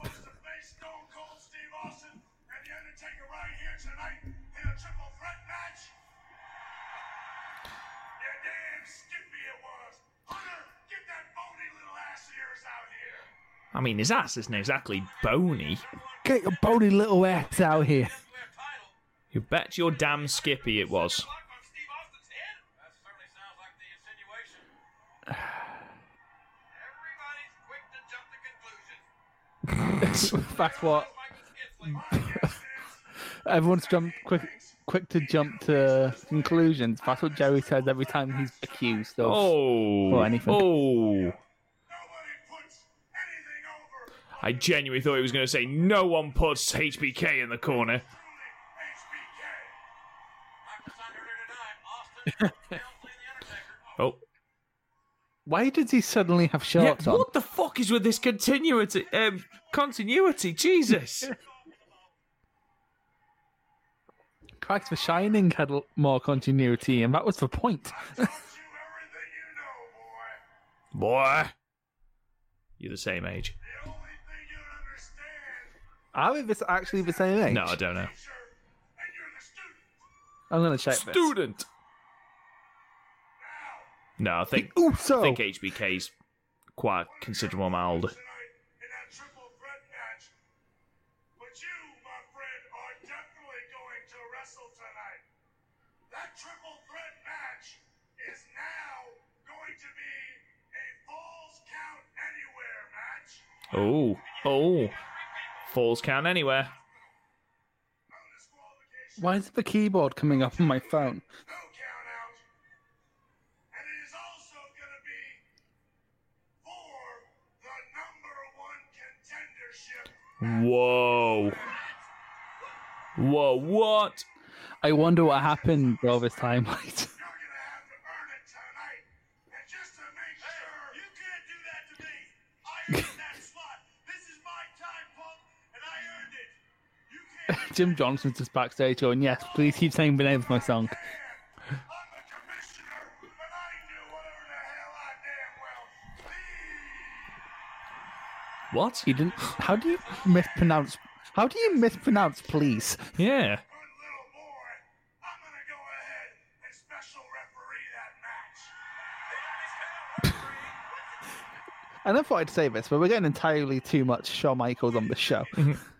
I mean, his ass isn't exactly bony. Get your bony little ass out here. You bet your damn Skippy it was. That's what everyone's jump quick, quick to jump to conclusions. That's what Jerry says every time he's accused of. Oh. Or anything. Oh. I genuinely thought he was going to say no one puts HBK in the corner. Oh. Why did he suddenly have Yeah, shorts on? what the fuck is with this continuity? Um, continuity, Jesus. Cracks The Shining had more continuity, and that was the point. Boy. You're the same age. Are we this actually the same age? No, I don't know. I'm gonna check this. Student. No, I think Ooh, so I think HBK's quite a considerable amount older. in that triple threat match. But you, my friend, are definitely going to wrestle tonight. That triple threat match is now going to be a Falls Count Oh, oh. Falls count anywhere. Why is the keyboard coming up on my phone? No count out. And it is also going to be for the number one contendership. Whoa. Whoa, what? I wonder what happened all this time. You're going to have to earn it tonight. And just to make sure. You can't do that to me. I earned that slot. This is my time, punk, and I earned it. You can't. Jim Johnson's just backstage going, "Yes, please keep saying the name of my song." What? You didn't. How do you mispronounce? How do you mispronounce please? Yeah. Good little boy. I'm going to go ahead and special referee that match. I never thought I'd say this, but we're getting entirely too much Shawn Michaels on the show.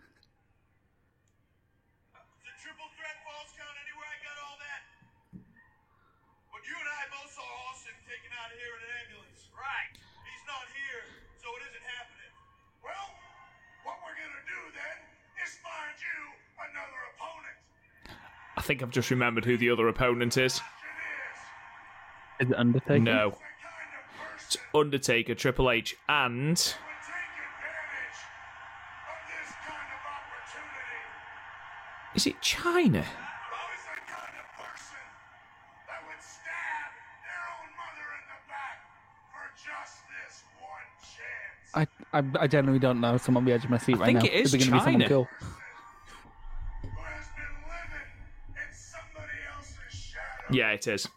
think I've just remembered who the other opponent is. Is Is it Undertaker? No. the kind of It's Undertaker, Triple H, and. who would take advantage of this kind of opportunity. Is it Chyna? Who is the kind of person that would stab their own mother in the back for just this one chance? I, I I genuinely don't know. So I'm on the edge of my seat right think now. it is there gonna be someone Chyna. Talking it is.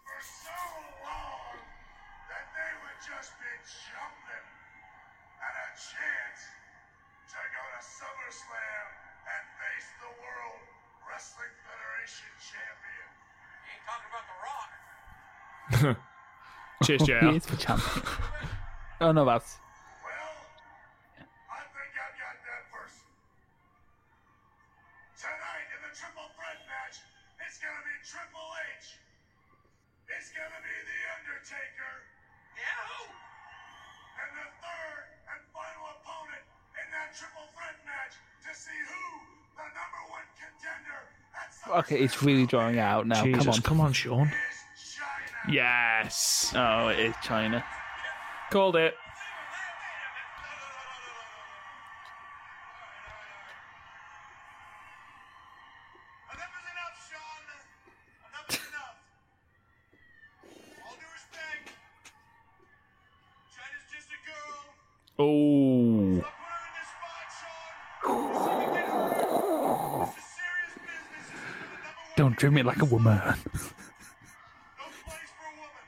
The Rock. Cheers, He JR. is the champion. oh no, that's okay. It's really drawing out now. Jesus, come on. come on, Shawn. Yes. Oh, it is Chyna. Called it. Enough treat me like a woman. No place for a woman.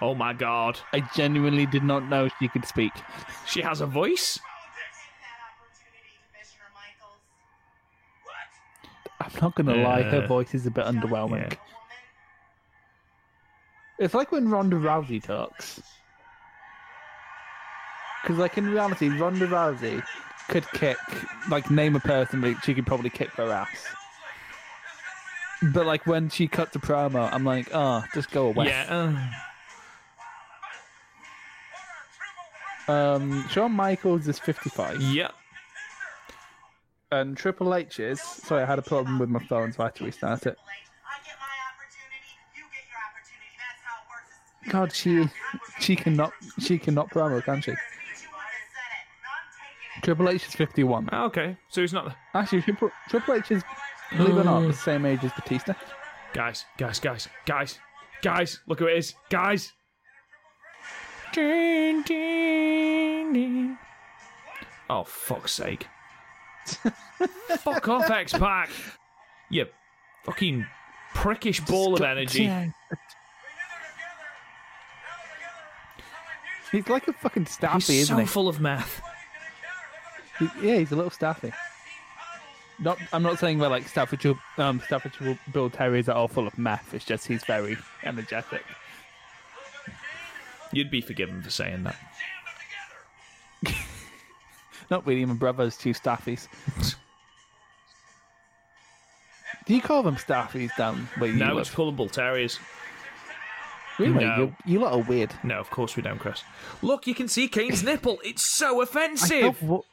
Oh. Oh my god. I genuinely did not know she could speak. She has a voice? Politics. Take that opportunity, Commissioner Michaels. What? I'm not gonna lie, her voice is a bit underwhelming. yeah. It's like when Ronda Rousey talks. Because, like, in reality, Ronda Rousey could kick, like, name a person that she could probably kick their ass. But, like, when she cuts a promo, I'm like, oh, just go away. Yeah. Uh, Um, Shawn Michaels is 55. yeah. And Triple H is. Sorry, I had a problem with my phone, so I had to restart it. I get my opportunity, you get your opportunity. That's how it works. It's God, she she cannot she cannot promo, can she? Triple H is 51. Ah, okay. So he's not. Actually, Triple, Triple H is, believe it or not, the same age as Batista. Guys, guys, guys, guys, guys, look who it is. Guys. Ding, ding, ding. Oh, fuck's sake. Fuck off, X Pac. You fucking prickish ball of energy. He's like a fucking staffy, He's isn't he? so he? full of meth. He- Yeah, he's a little staffy. Not, I'm not saying that like Staffordshire, um, Staffordshire Bull Terriers are all full of meth. It's just he's very energetic. You'd be forgiven for saying that. Not really. My brother's two staffies. Do you call them staffies down where you No, live? it's called bull terriers. Really? No. You, you lot are weird. No, of course we don't, Chris. Look, you can see Kane's nipple. It's so I offensive. don't,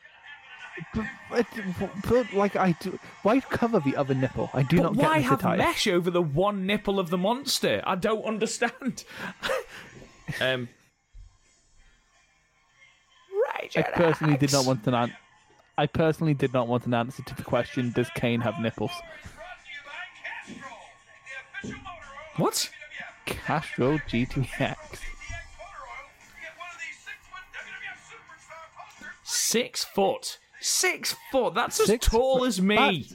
but, but, but, like I do, why cover the other nipple? I do But not why get have the satire. mesh over the one nipple of the monster? I don't understand. um, Rage I personally did not want an an- I personally did not want an answer to the question: Does Kane have nipples? What? Castro GTX. Six foot. Six foot. That's as tall foot- as me.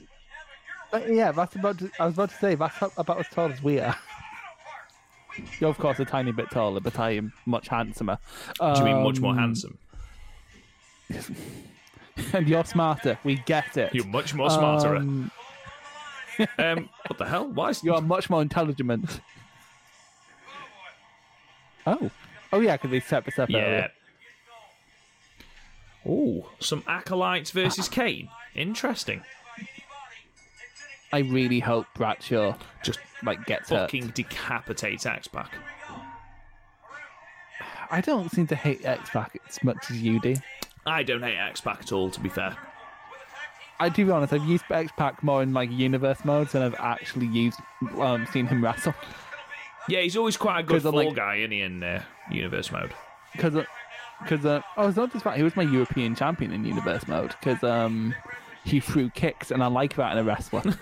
Yeah, that's about. To, I was about to say that's about as tall as we are. You're of course a tiny bit taller, but I am much handsomer. Do you mean much more Um, handsome? And you're smarter. We get it. You're much more smarter. Um, Um, what the hell? Why is you're much more intelligent. Oh, oh yeah, because they set this up Yeah. earlier. Oh, some acolytes versus Kane. Interesting. I really hope Bradshaw Just like gets hurt. fucking decapitates X Pac. I don't seem to hate X Pac as much as you do. I don't hate X Pac at all, to be fair. I do be honest, I've used X Pac more in like universe modes than I've actually used um, seen him wrestle. Yeah, he's always quite a good fall like- guy, isn't he, in uh, universe mode? because because uh, oh, it's not just that he was my European champion in universe mode because um he threw kicks and I like that in a wrestler.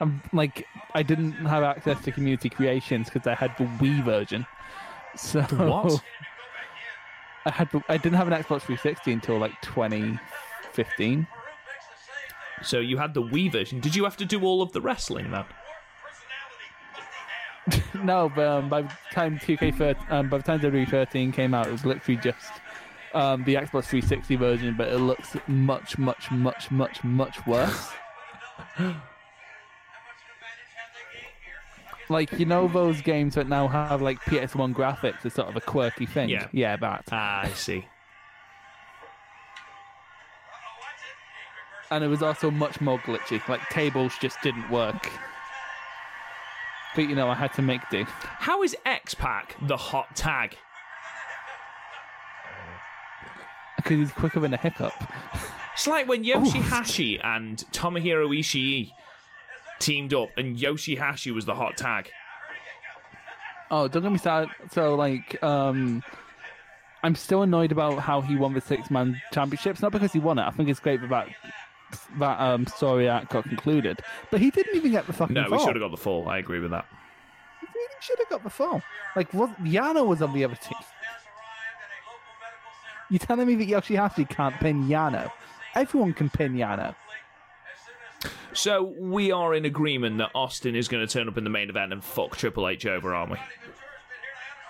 I'm like I didn't have access to community creations because I had the Wii version. So what? I had the- I didn't have an Xbox 360 until like 2015. So you had the Wii version. Did you have to do all of the wrestling then? No, but um, by the time 2K13, um, by the time WWE13 came out, it was literally just um, the Xbox 360 version, but it looks much, much, much, much, much worse. like you know those games that now have like PS1 graphics is sort of a quirky thing. Yeah. yeah, that. Ah, I see. And it was also much more glitchy. Like tables just didn't work. But you know, I had to make do. How is X Pac the hot tag? Because he's quicker than a hiccup. It's like when Yoshihashi and Tomohiro Ishii teamed up, and Yoshihashi was the hot tag. Oh, don't get me started. So, like, um, I'm still annoyed about how he won the six man championships. Not because he won it. I think it's great that that, um, story arc got concluded. But he didn't even get the fucking No, we should have got the fall. I agree with that. He really should have got the fall. Like, was, Yano was on the other team. You're telling me that Yoshihashi can't pin Yano? Everyone can pin Yano. So we are in agreement that Austin is going to turn up in the main event and fuck Triple H over, aren't we?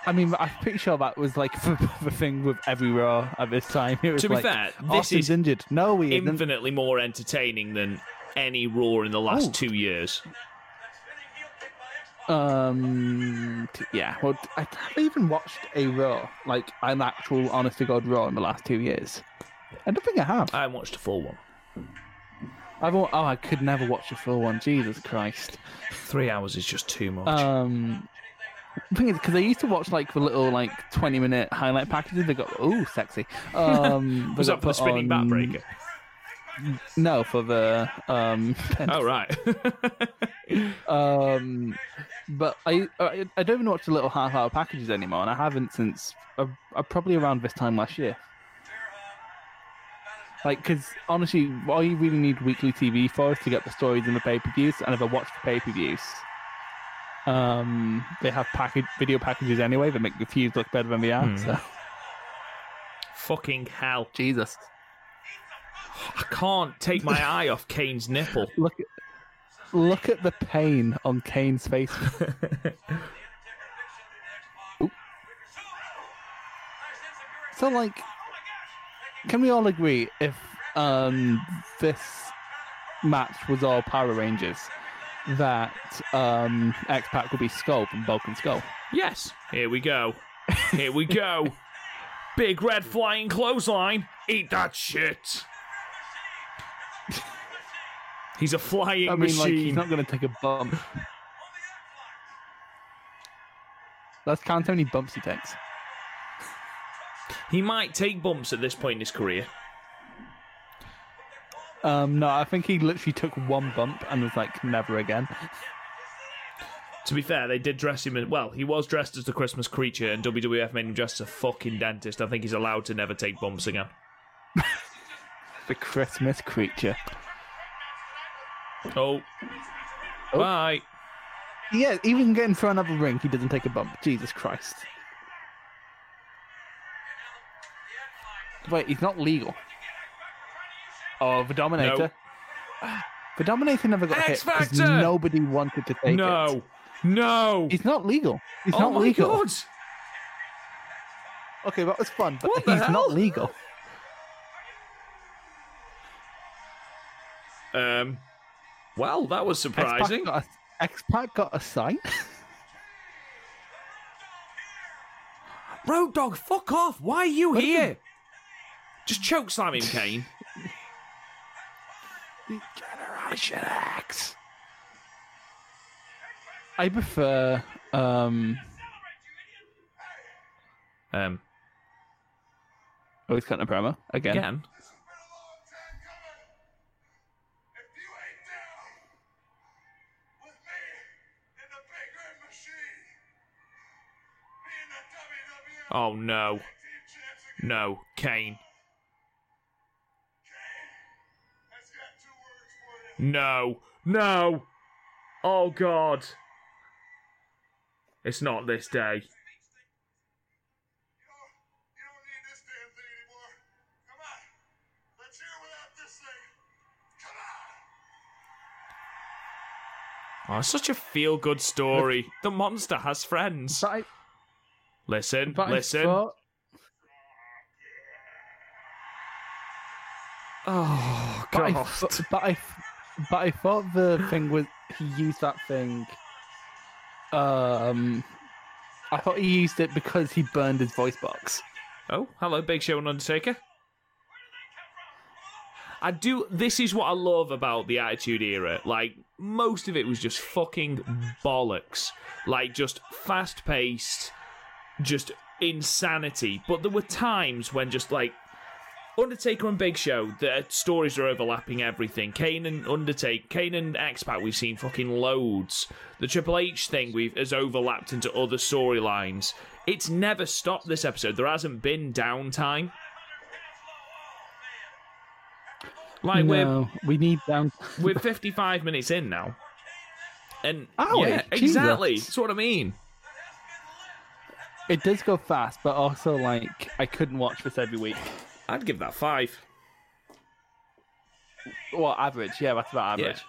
I mean, I'm pretty sure that was like the, thing with every Raw at this time. It was To be like, fair, this Austin's is injured. No, isn't. Infinitely more entertaining than any Raw in the last Oh. two years. Um, yeah. Well, I haven't even watched a Raw, like an actual, honest to God Raw in the last two years. I don't think I have. I watched a full one. I've oh, I could never watch a full one. Jesus Christ. Three hours is just too much. Um, the thing is, because I used to watch like the little like twenty minute highlight packages. They got oh sexy. Um, was that for the spinning on- bat breaker? No, for the um. Oh right. Um, but I, I I don't even watch the little half hour packages anymore, and I haven't since uh, uh, probably around this time last year. Like, because honestly, all you really need weekly TV for is to get the stories and the pay per views. And if I watch the pay per views, um, they have package video packages anyway that make the fuse look better than they are. Hmm. So Fucking hell. Jesus, I can't take my eye off Kane's nipple. look at look at the pain on Kane's face. So like, can we all agree if um this match was all Power Rangers, that um X Pac would be Skull from Bulk and Skull? Yes. Here we go. Here we go. Big red flying clothesline. Eat that shit. He's a flying I mean, like machine. he's not going to take a bump. Let's count how many bumps he takes. He might take bumps at this point in his career. Um, no, I think he literally took one bump and was like, never again. To be fair, they did dress him in. Well, he was dressed as the Christmas creature, and WWF made him dress as a fucking dentist. I think he's allowed to never take bumps again. The Christmas creature. Oh. Oh. Bye. Yeah, even getting thrown out of the ring, he doesn't take a bump. Jesus Christ. Wait, he's not legal. Oh, the Dominator. The Dominator never got X hit because nobody wanted to take it. No. No. it's not legal. It's oh not my legal. god. Okay, that was fun, but What the he's hell? not legal. Um. Well, that was surprising. A, X-Pac got a sign. Road Dogg, fuck off. Why are you here? Just choke slam him, Kane. Generation X. I prefer um Um. oh he's cutting a promo again. Again. It's been a long No. No. Oh god. It's not this day. You don't, you don't need this damn thing anymore. Come on. Let's hear without this thing. Come on. Oh, such a feel good story. The monster has friends. But I, Listen, but listen. Thought, Oh but I, god. but I but I thought the thing was he used that thing um I thought he used it because he burned his voice box. Oh, hello, Big Show and Undertaker. I do. This is what I love about the Attitude Era. Like most of it was just fucking bollocks. Like just fast paced, just insanity. But there were times when just like Undertaker and Big Show, the stories are overlapping everything. Kane and Undertaker, Kane and X Pac, we've seen fucking loads. The Triple H thing we've has overlapped into other storylines. It's never stopped this episode. There hasn't been downtime. Like no, we need down. we're we're 55 minutes in now, and oh, yeah, Jesus. exactly. That's what I mean. It does go fast, but also like I couldn't watch this every week. I'd give that five. Well, average, yeah, that's about average.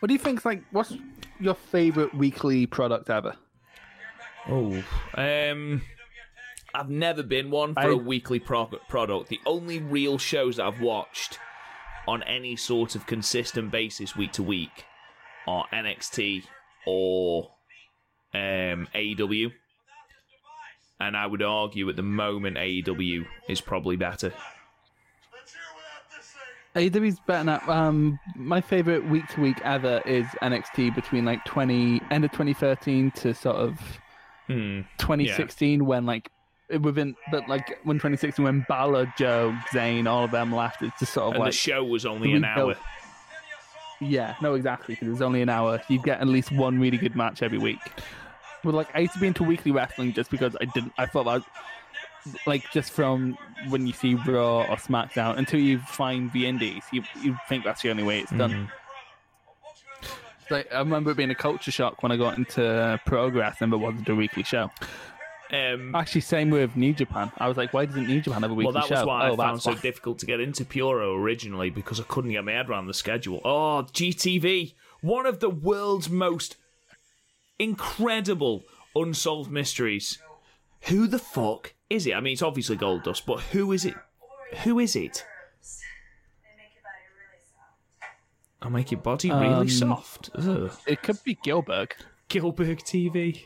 What do you think? Like, what's your favorite weekly product ever? Oh, um, I've never been one for I- a weekly pro- product. The only real shows that I've watched on any sort of consistent basis, week to week, are NXT or um, AEW. And I would argue at the moment AEW is probably better. Let's hear without this thing. AEW's better now. Um, my favorite week to week ever is NXT between like twenty end of 2013 to sort of Hmm. 2016 when like within but like when 2016 when Balor, Joe, Zayn, all of them left. It's just sort of And like the show was only an hour. Yeah, no, exactly. Because it's only an hour. You get at least one really good match every week. But like, I used to be into weekly wrestling just because I didn't. I thought that, like, just from when you see Raw or SmackDown until you find the Indies, you you think that's the only way it's done. Mm-hmm. Like, I remember it being a culture shock when I got into Progress and it wasn't a weekly show. Um, Actually, same with New Japan. I was like, why doesn't New Japan have a weekly show? well, that show? was why oh, I found so why. difficult to get into Puro originally because I couldn't get my head around the schedule. Oh, GTV, one of the world's most incredible unsolved mysteries. Who the fuck is it? I mean, it's obviously Goldust, but who is it? Who is it? They make your body really soft. I'll make your body really Um, soft. Ugh. It could be Gillberg. Gillberg TV.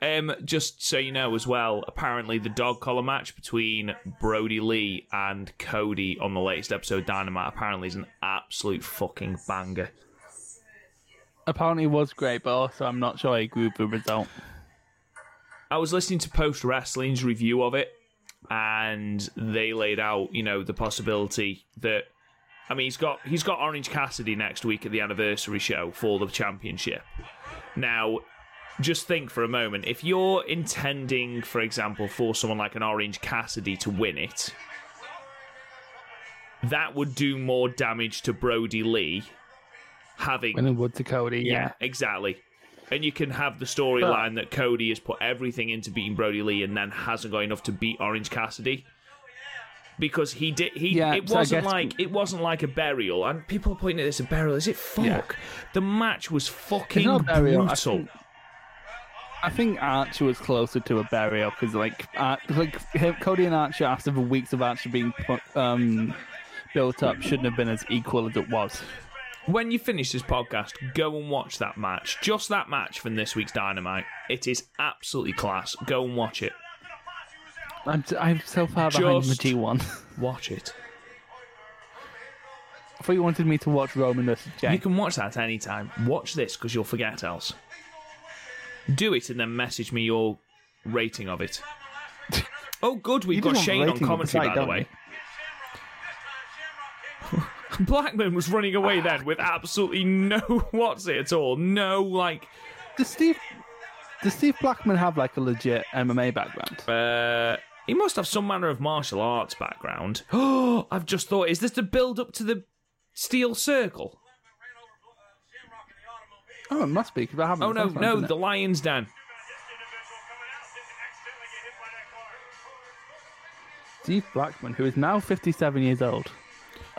Um, just so you know as well, apparently the dog collar match between Brodie Lee and Cody on the latest episode of Dynamite apparently is an absolute fucking banger. Apparently, was great, but also I'm not sure I agree with the result. I was listening to Post Wrestling's review of it, and they laid out, you know, the possibility that. I mean, he's got he's got Orange Cassidy next week at the anniversary show for the championship. Now, just think for a moment: if you're intending, for example, for someone like an Orange Cassidy to win it, that would do more damage to Brodie Lee having Winning Wood to Cody, yeah. exactly. And you can have the storyline that Cody has put everything into beating Brodie Lee and then hasn't got enough to beat Orange Cassidy. Because he did he Yeah, it so wasn't guess- like it wasn't like a burial and people are pointing at this a burial. Is it fuck? The match was fucking It's not a burial. I brutal. think, I think Archer was closer to a burial because, like, uh, like Cody and Archer, after the weeks of Archer being put, um, built up, shouldn't have been as equal as it was. When you finish this podcast, go and watch that match. Just that match from this week's Dynamite. It is absolutely class. Go and watch it. I'm, I'm so far behind the G1. Watch it. I thought you wanted me to watch Roman versus Jay. You can watch that at any time. Watch this because you'll forget else. Do it and then message me your rating of it. Oh, good. We've You got Shane on rating of the commentary, site, by the way. Blackman was running away then with absolutely no what's it at all. No, like, Does Steve does Steve Blackman have like a legit MMA background? uh, he must have some manner of martial arts background. Oh, I've just thought, is this the build up to the Steel Circle? Oh, it must be because I haven't. Oh, no, sounds no, the Lion's Den. Steve Blackman, who is now 57 years old.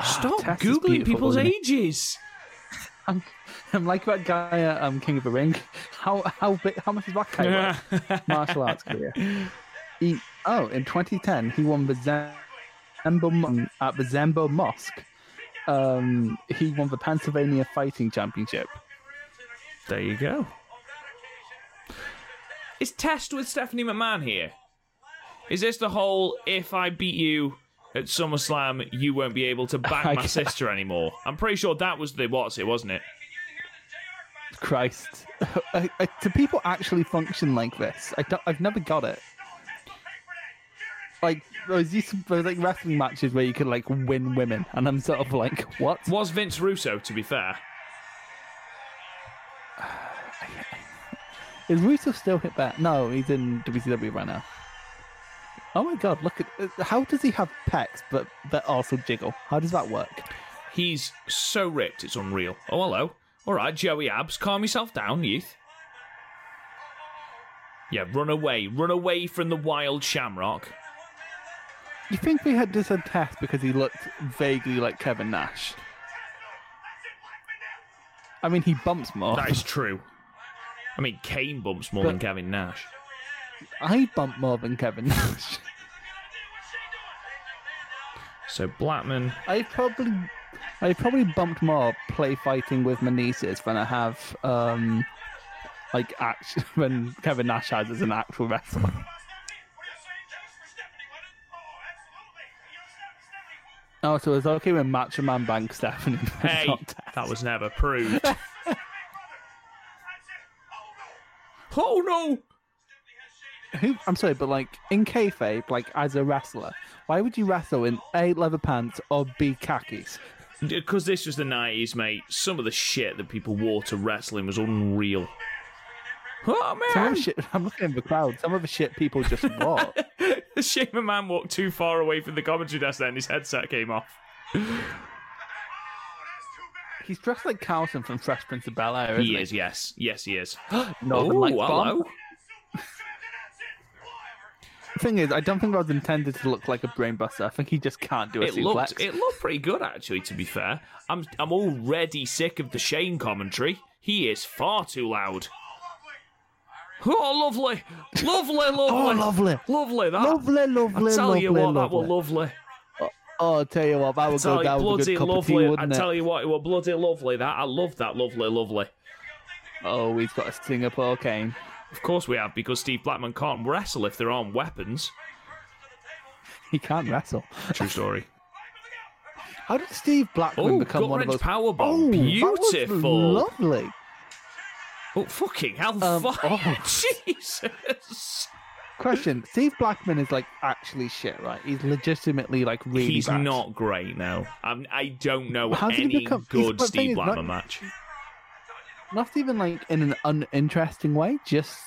Stop Tess is Googling beautiful, people's isn't ages. I'm, I'm like that guy at um, King of the Ring. How how big? How much is that guy worth? Martial arts career. He, oh, in 2010, he won the Zembo Mo- at the Zembo Mosque. Um, he won the Pennsylvania Fighting Championship. There you go. Is Test with Stephanie McMahon here? Is this the whole if I beat you at SummerSlam, you won't be able to back my sister anymore? I'm pretty sure that was the what's it, wasn't it? Christ, I, I, uh, uh, do people actually function like this? I I've never got it. Like there's these like wrestling matches where you could like win women, and I'm sort of like, what? Was Vince Russo, to be fair. Is Russo still hit back? No, he's in WCW right now. Oh my god, look at uh, how does he have pecs but that also jiggle? How does that work? He's so ripped, it's unreal. Oh, hello. All right, Joey Abs, calm yourself down, youth. Yeah, run away. Run away from the wild shamrock. You think we had this a test because he looked vaguely like Kevin Nash? I mean, he bumps more. That is true. I mean, Kane bumps more than Kevin Nash. I bump more than Kevin Nash. So Blackman, I probably, I probably bumped more play fighting with my nieces than I have, um, like act when Kevin Nash has as an actual wrestler. Oh, so it's okay when Macho Man banged Stephanie. hey, that was never proved. oh no! Who, I'm sorry, but like in kayfabe, like as a wrestler, why would you wrestle in A leather pants or B khakis? Because this was the 90s, mate. Some of the shit that people wore to wrestling was unreal. Oh, Some of man! the shit, I'm looking at the crowd. Some of the shit people just wore. Shane McMahon walked too far away from the commentary desk then his headset came off. He's dressed like Carlton from Fresh Prince of Bel Air. He is, yes. Yes, he is. Northern oh, Lights hello. bomb. The thing is, I don't think that was intended to look like a brainbuster. I think he just can't do a It suplex. looked, it looked pretty good, actually, to be fair. I'm, I'm already sick of the Shane commentary. He is far too loud. Oh, lovely. Lovely, oh, lovely. Oh, lovely. Lovely, that. Lovely, lovely, I tell lovely, you what, that was lovely. Oh, oh I'll tell you what, that I would tell go you, down with a good cup of lovely. tea, I wouldn't it? tell you what, it was bloody lovely. That I love that lovely, lovely, Oh, he's got a Singapore cane. Of course we have, because Steve Blackman can't wrestle if there aren't weapons. He can't wrestle. True story. How did Steve Blackman Oh, become one of those? powerbomb. Oh, Beautiful. lovely. Oh, fucking hell. Um, fuck. oh. Jesus. Question: Steve Blackman is like actually shit, right? He's legitimately like really. He's bad. not great now. I'm, I don't know How any become- good Steve is, not- Blackman match. Not even like in an uninteresting way. Just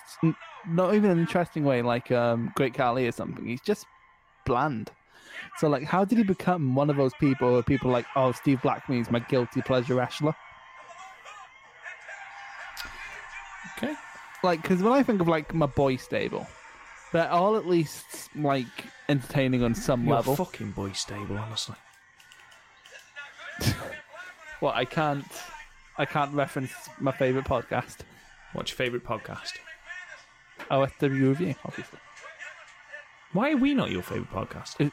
not even an interesting way, like um, Great Khali or something. He's just bland. So like, how did he become one of those people where people are like, oh, Steve Blackman is my guilty pleasure wrestler? Okay. Like, because when I think of like my boy stable, they're all at least like entertaining on some You're level. fucking boy stable, honestly. Well, I can't, I can't reference my favorite podcast, What's your favourite podcast? OSW Review, obviously. Why are we not your favourite podcast?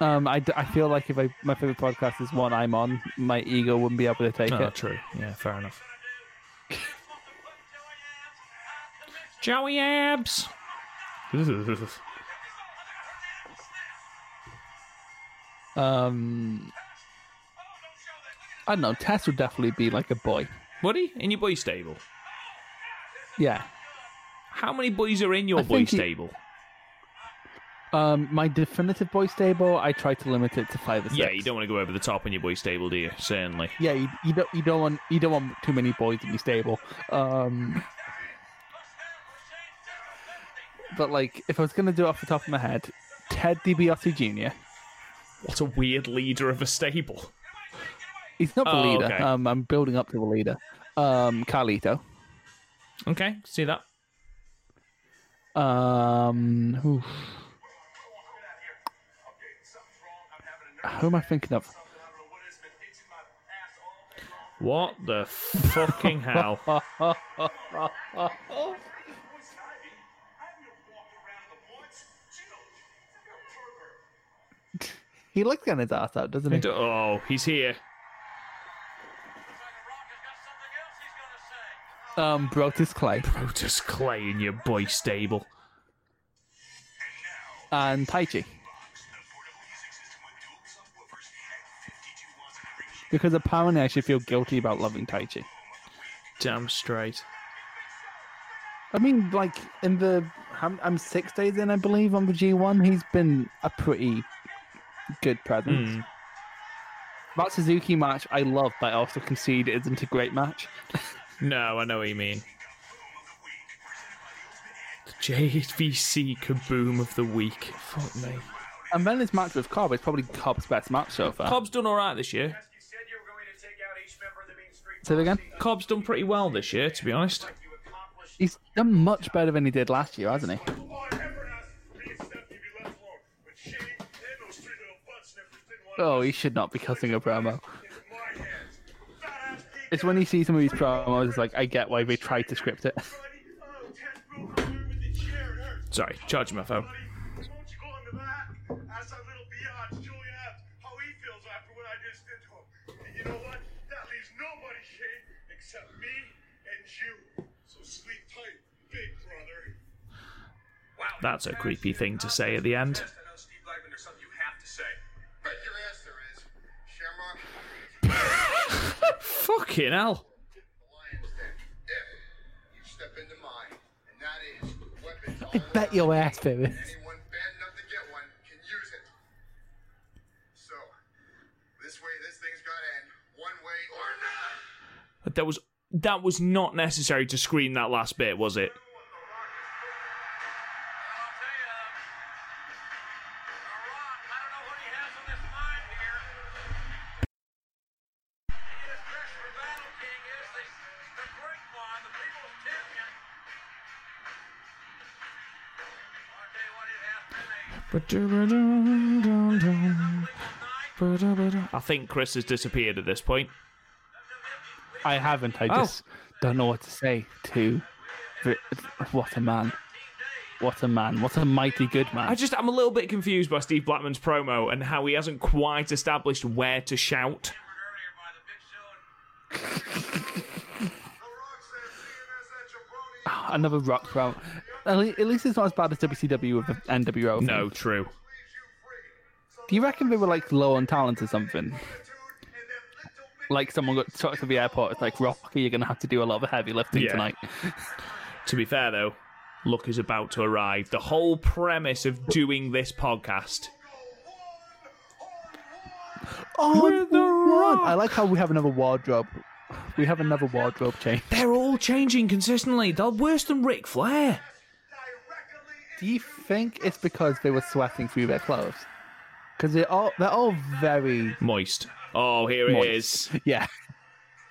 Um, I, d- I feel like if I, my favorite podcast is one I'm on, my ego wouldn't be able to take Oh, it. true. Yeah, fair enough. Joey Abs. Um, I don't know. Tess would definitely be like a boy. Woody, in your boy stable. Yeah. How many boys are in your I boy think he- stable? Um, my definitive boy stable, I try to limit it to five or six. Yeah, you don't want to go over the top in your boy stable, do you? Certainly. Yeah, you, you don't. You don't want. You don't want too many boys in your stable. Um, but like, if I was gonna do it off the top of my head, Ted DiBiase Jr. What a weird leader of a stable. He's not the Oh, leader. okay. Um, I'm building up to the leader. Um, Carlito. Okay, see that. Um, oof. who am I thinking of? What the fucking hell? He looks getting his ass out, doesn't he? Oh, he's here. Um, Brodus Clay Brodus Clay in your boy stable. and Taichi. Because apparently I should feel guilty about loving Taichi. Damn straight. I mean, like in the I'm, I'm six days in, I believe, on the G1. He's been a pretty good presence. Hmm. That Suzuki match I love, but I also concede it isn't a great match. No, I know what you mean. The JVC kaboom of the week. Fuck me. And then his match with Cobb is probably Cobb's best match so far. Cobb's done alright this year. Say it again. Cobb's done pretty well this year, to be honest. He's done much better than he did last year, hasn't he? Oh, he should not be cutting a promo. It's when he sees some of these promos, it's like I get why they tried to script it. Sorry, charging my phone. Ask that little biatch, Julian Abs, how he feels after what I just did to him. And you know what? That leaves nobody, Shane, except me and you. So sleep tight, big brother. Wow. That's a creepy thing to say at the end. Thing's gotta end, one way or not. That was that was not necessary to scream that last bit, was it? I think Chris has disappeared at this point. I haven't. I Oh. just don't know what to say to. What a man! What a man! What a mighty good man! I just I'm a little bit confused by Steve Blackman's promo and how he hasn't quite established where to shout. Another rock promo. At le- at least it's not as bad as WCW with the NWO. thing. No, true. Do you reckon they were like low on talent or something? like someone got trucked to the airport. It's like Rocky, you're gonna have to do a lot of heavy lifting Yeah. tonight. To be fair, though, luck is about to arrive. The whole premise of doing this podcast. Oh, With the. I like how we have another wardrobe. We have another wardrobe change. They're all changing consistently. They're worse than Ric Flair. Do you think it's because they were sweating through their clothes? Because they're all they're all very Moist. Oh, here it is. moist. Yeah,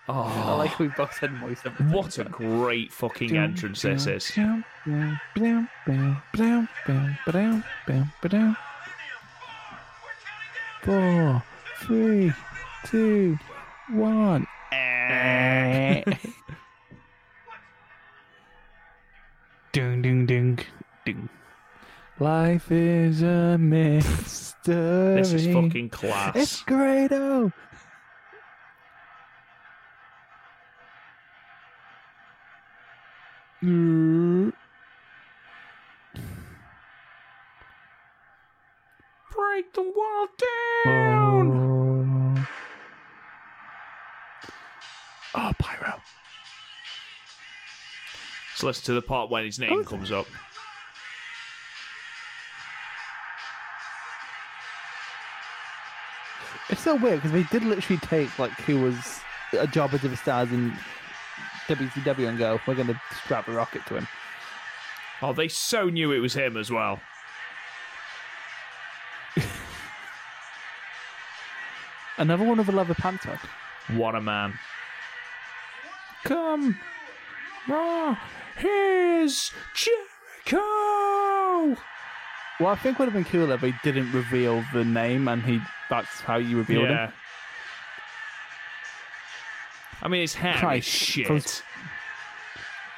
oh. I Oh, like we both said moist. what a great fucking entrance this is. Four, three, two, one. Eh. Ding, ding, ding, ding. Life is a mystery. This is fucking class. It's Grado. Mm. Break the wall down. Oh. oh, pyro. So listen to the part when his name comes up. It's so weird because they did literally take like who was a jobber to the stars in WCW and go, we're going to strap a rocket to him. Oh, they so knew it was him as well. Another one of the leather pants on. What a man. Come. Ah, here's Jericho. Well, I think would have been cooler if they didn't reveal the name and he that's how you revealed Yeah. him. I mean, his hair is Christ, shit. those-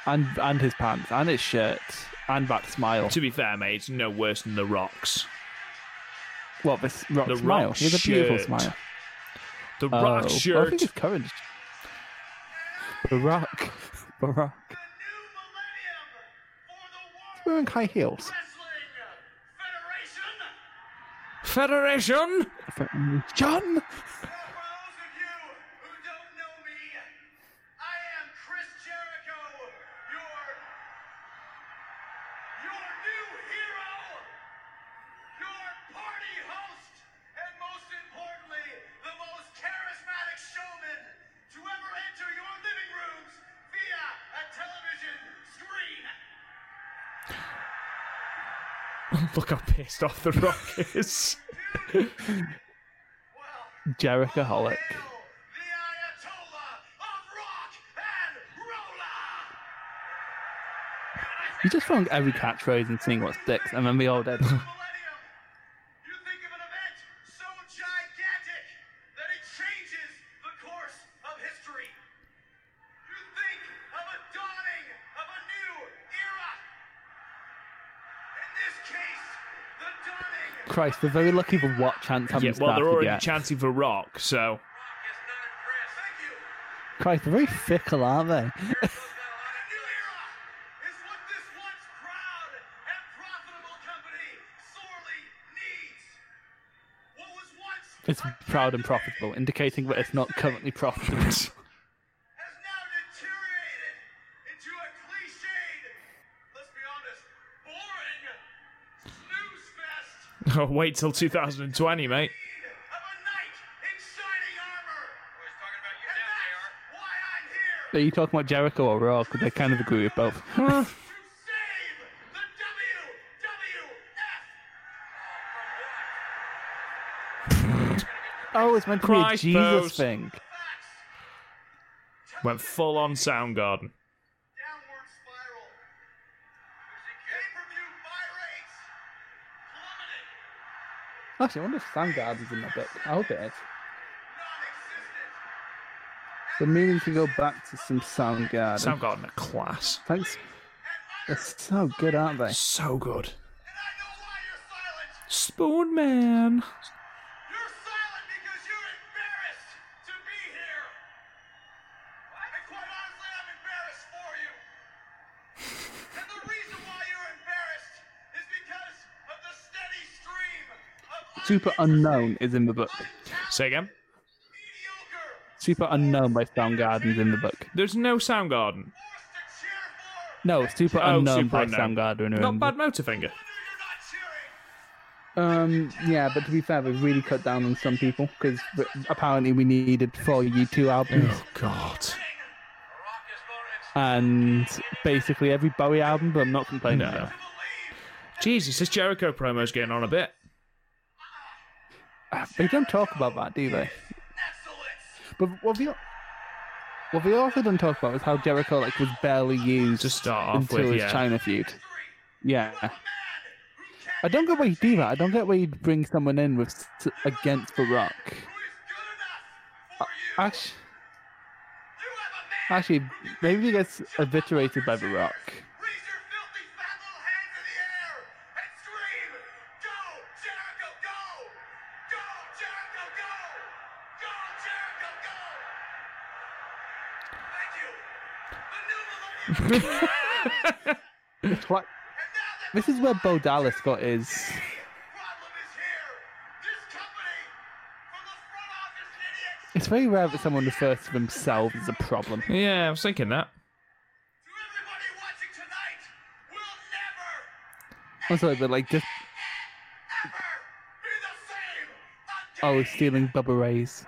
And and his pants and his shirt and that smile. To be fair, mate, it's no worse than The Rock's. What this rock The smile? Rock He has a beautiful shirt. smile. The Oh, Rock I shirt. think it's current. Barack. Barack. He's wearing high heels. Federation. John. Now, for those of you who don't know me, I am Chris Jericho, your your new hero, your party host, and most importantly, the most charismatic showman to ever enter your living rooms via a television screen. Look how pissed off The Rock is. Jericho Holic. Hail the Ayatollah of rock and roller. You just found every catchphrase and seeing what sticks, and then we all did. Christ, they're very lucky the what chance haven't yeah, well, they're started already yet. chanting for Rock, so. rock is not impressed. Thank you. Christ, they're very fickle, aren't they? A new era is what this once proud and profitable company sorely needs. What was once It's proud and profitable, indicating that it's not currently profitable. Oh, wait till 2020, mate. of a knight in shining armor. Always talking about you and that's why I'm here Are you talking about Jericho or Raw? Because they kind of agree with both. to save the WWF. oh, it's meant to Christ, be a Jesus thing. Went full on Soundgarden. Actually, I wonder if Soundgarden's in that book. I hope it is. But maybe we go back to some Soundgarden. Soundgarden are class. Thanks. They're so good, aren't they? So good. And I know why you're silent. Spoonman. Superunknown is in the book. Say again. Superunknown by Soundgarden's in the book. There's no Soundgarden. Forced to cheer for. No, Super Oh, Unknown Super by Unknown. Soundgarden. Not Bad Motorfinger. You're not cheering. Um, yeah, but to be fair, we've really cut down on some people because apparently we needed four U2 albums Oh God. The Rock is going to and basically every Bowie album, but I'm not complaining. No. Jesus, this Jericho promo's getting on a bit. They don't talk about that, do they? But what we what we also don't talk about is how Jericho like was barely used To start off until with, his yeah. Chyna feud. Yeah. I don't get why you do that. I don't get why you bring someone in with against The Rock. Who is good enough for you? Actually, You have a man. actually, maybe he gets eviscerated by The Rock. It's like- and now that This is where Bo Dallas got his. problem is here. This company, from the front office idiots It's very rare that someone refers to themselves as a problem. Yeah, I was thinking that. to everybody watching tonight will never, I'm sorry, but like just ever be the same oh, stealing Bubba Ray's.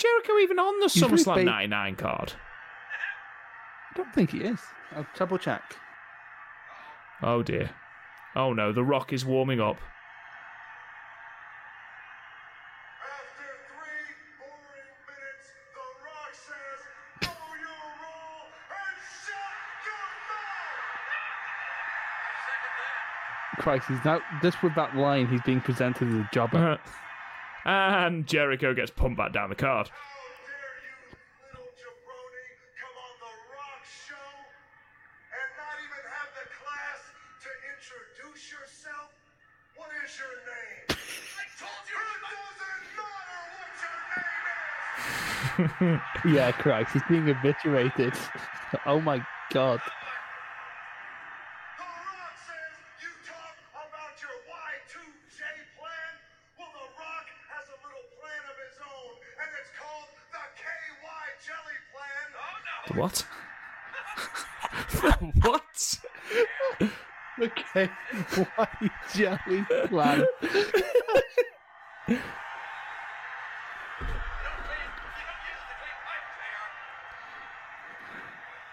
Jericho even on the He's SummerSlam big. 99 card? I don't think he is. I'll double check. Oh dear. Oh no, The Rock is warming up. After three boring minutes, The Rock says, oh, "Know your role and shut your mouth." Christ, he's now just with that line, he's being presented as a jobber. and Jericho gets pumped back down the card. yeah, dare he's being jabroni, oh my The What? what? Okay, why you jelly plan?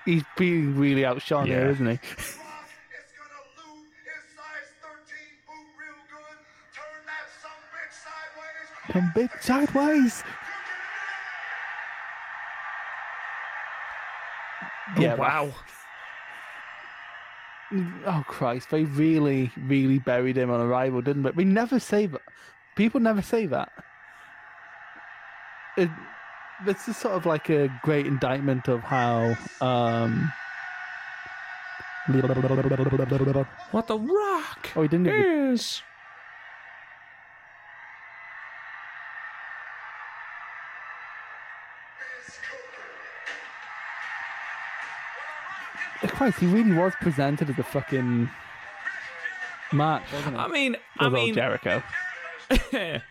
He's being really outshone here, Yeah. isn't he? Rock is gonna loot his size 13 boot real good. Turn that some bitch sideways. Come. Oh, Yeah, wow. Oh Christ, they really, really buried him on arrival, didn't they? We never say that. People never say that. It, this is sort of like a great indictment of how um What the Rock Oh, he didn't even, Christ, he really was presented as a fucking match, wasn't he? I mean, I With old mean, Jericho.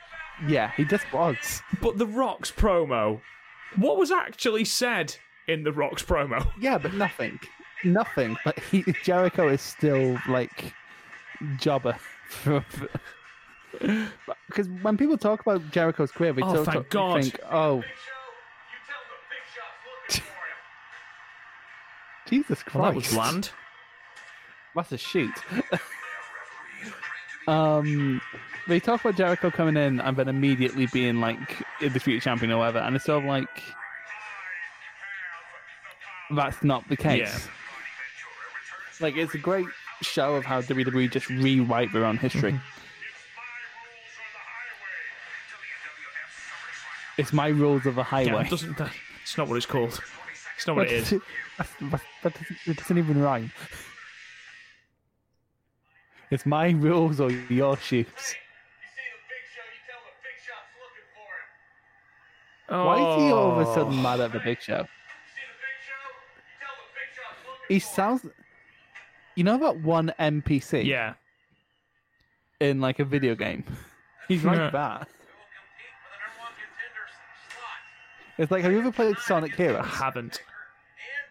Yeah, he just was. but the Rock's promo. What was actually said in the Rock's promo? Yeah, but nothing. Nothing. But he, Jericho is still like jobber. Because when people talk about Jericho's career, they Oh, still thank talk, God. think, "Oh, Jesus Christ, Well, that was bland. That's a shoot." um, they talk about Jericho coming in and then immediately being like the future champion or whatever, and it's sort of like that's not the case. Yeah. Like it's a great show of how WWE just rewrite their own history. Mm-hmm. It's my rules of the Yeah, highway. it doesn't. It's not what it's called. It's not what it is. That, that, doesn't, it doesn't even rhyme. It's my rules or your shoes. You see the Big Show, you tell him the Big Shot's looking for him. Why is he all of a sudden mad at the Big Show? You see the Big Show, you tell him the Big Shot's looking He sounds. You know that one NPC Yeah. in like a video game? He's like that. It's like, have you ever played Sonic I haven't. And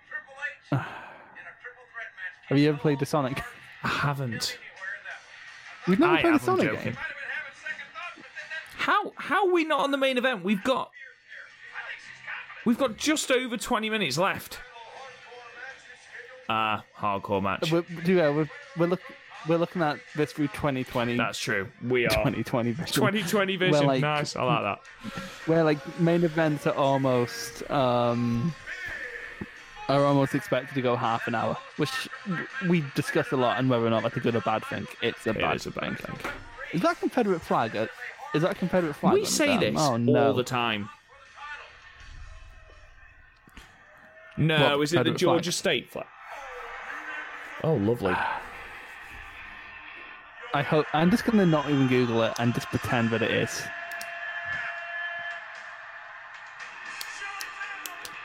Triple H in a triple threat match. Have you ever played the Sonic? I haven't. Anywhere in that one. You've never I played a Sonic joking. game? Might have been having second thoughts, but then that's How how are we not on the main event? We've got I think she's confident. we've got just over twenty minutes left. Ah, hardcore match. We're, yeah, we're, we're, look, we're looking at this through 2020. That's true. We are 2020 vision. 2020 vision. like- nice. I like that. where like main events are almost um are almost expected to go half an hour, which we discuss a lot, and whether or not that's a good or bad thing. It's a It bad is a bad thing. Is that a Confederate flag? Is that a Confederate flag? We say them? this Oh no! all the time. No, What, is it the Georgia flag? State flag? Oh, lovely. I hope I'm just gonna not even Google it and just pretend that it is.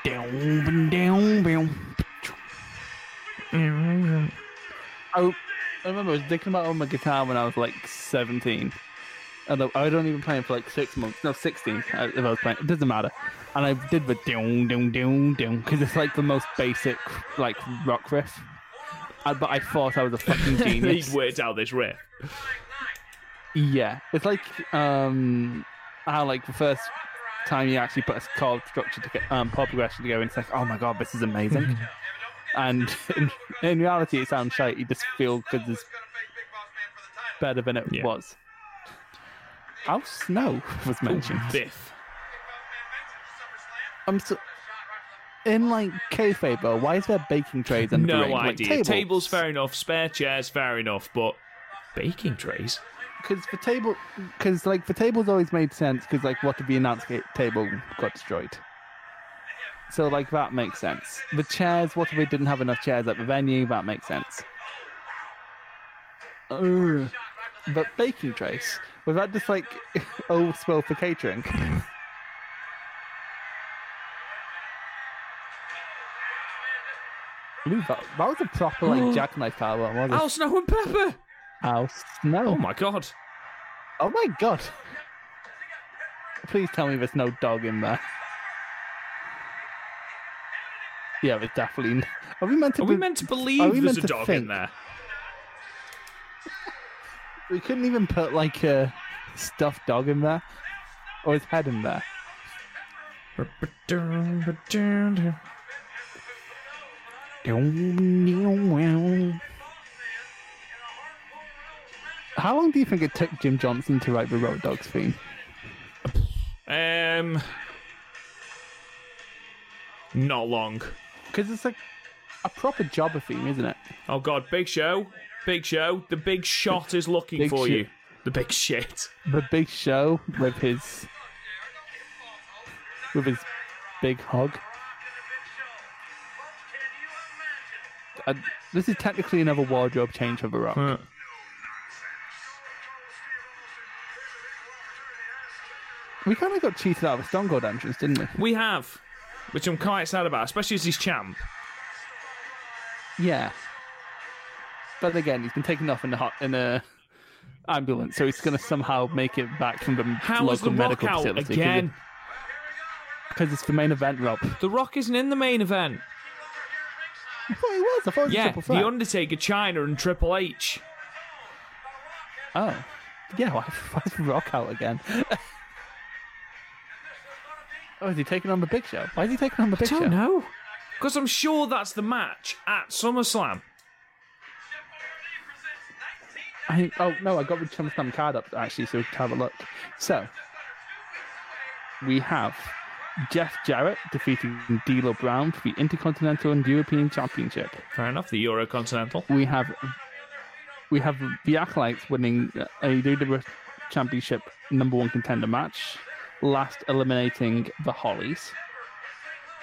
Down, down, down. I, I remember I was thinking about on my guitar when I was like 17. Although I don't even play it for like six months. No, 16 uh, if I was playing. It doesn't matter. And I did the down, down, down, down because it's like the most basic like rock riff. Uh, but I thought I was a fucking genius. He's worked out this riff. Yeah, it's like um how like the first time you actually put a chord structure to get, um chord progression together, and it's like, oh my god, this is amazing. and in, in reality, it sounds shite. You just feel because it's better than it Yeah. was. How snow was mentioned. Biff. I'm so. In like kayfabe, though, why is there baking trays and No ring? Like, idea. tables. Tables fair enough. Spare chairs fair enough. But baking trays. because the table, because like the tables always made sense because like what if the announce table got destroyed? So like that makes sense. The chairs, what if we didn't have enough chairs at the venue? That makes sense. Ugh. But baking trays was that just like old overspill for catering? Ooh, that, that was a proper like jackknife power, wasn't it? Al Snow and Pepper. House. No. Oh my god. Oh my god. Please tell me there's no dog in there. Yeah, there's definitely. Are we meant to? Are we meant to believe we there's a dog think? in there? We couldn't even put like a stuffed dog in there, or his head in there. How long do you think it took Jim Johnston to write the Road Dogg's theme? Um, not long. Because it's like a proper jobber theme, isn't it? Oh god, big show, big show. The big shot is looking Big for you. The big shit. The Big Show with his with his big hog. Uh, this is technically another wardrobe change for The Rock. We kind of got cheated out of a Stone Cold entrance, didn't we? We have, which I'm quite sad about, especially as he's champ. Yeah. But again, he's been taken off in a hot, in a ambulance, so he's going to somehow make it back from the How local the Rock medical out facility. again? Because it's the main event, Rob. The Rock isn't in the main event. I thought he was. I thought was Yeah. The Undertaker, Chyna, and Triple H. Oh. Yeah, why, why Rock out again? oh, is he taking on the Big Show? Why is he taking on the Big Show? I Don't know. Because I'm sure that's the match at SummerSlam. I, oh, no, I got the SummerSlam card up, actually, so we can have a look. So, we have Jeff Jarrett defeating D'Lo Brown for the Intercontinental and European Championship. Fair enough. The Eurocontinental. We have we have the Acolytes winning a WWE Championship number one contender match, last eliminating the Hollys.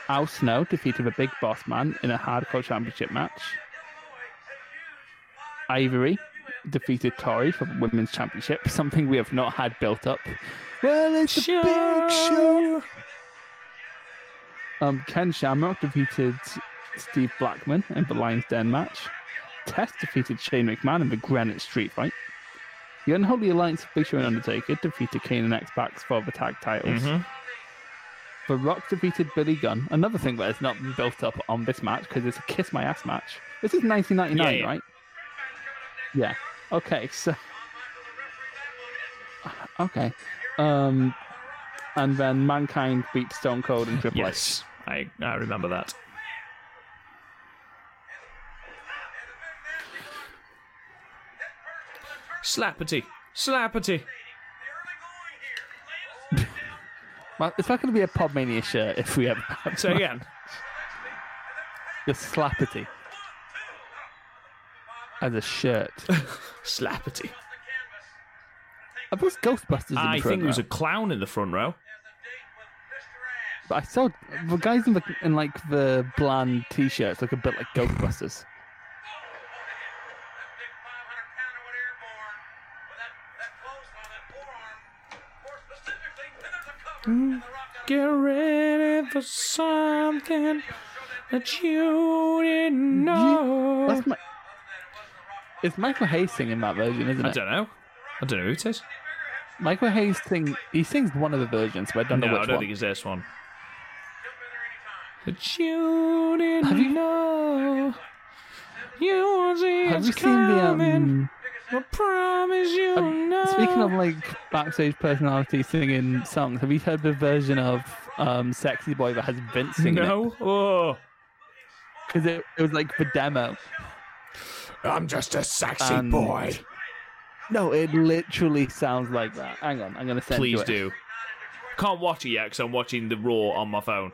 Al Snow defeated the Big Boss Man in a Hardcore Championship match. Ivory defeated Tori for the Women's Championship, something we have not had built up. Well, it's a big show. Um, Ken Shamrock defeated Steve Blackman in the Lions Den match. Test defeated Shane McMahon in the Greenwich Street fight. The Unholy Alliance of Big Show and Undertaker defeated Kane and X Pac for the tag titles. Mhm. The Rock defeated Billy Gunn. Another thing that has not been built up on this match because it's a kiss my ass match. This is 1999, Yeah, yeah. right? Yeah. Okay, so okay, um, and then Mankind beat Stone Cold and Triple H. Yes, I I remember that. Slappity, slappity. Well, it's not going to be a Podmania shirt if we ever have So again, the Slappity as a shirt. slappity. I those Ghostbusters? In the I think there was row? a clown in the front row. But I saw the guys in the in like the bland t-shirts look a bit like Ghostbusters. Get ready for something that you didn't know. That's my. It's Michael Hayes singing that version, isn't it? I don't know. I don't know who it is. Michael Hayes sing. He sings one of the versions, but I don't No, know I which don't one. think it's this one. That you didn't Have you- know. You was Have you it's seen the coming. um? I promise you know. Speaking of like backstage personality singing songs, have you heard the version of um "Sexy Boy" that has Vince singing it? no, oh, because it, it was like the demo. I'm just a sexy And- boy. No, it literally sounds like that. Hang on, I'm gonna send Please you it. do. Can't watch it yet because I'm watching the Raw on my phone.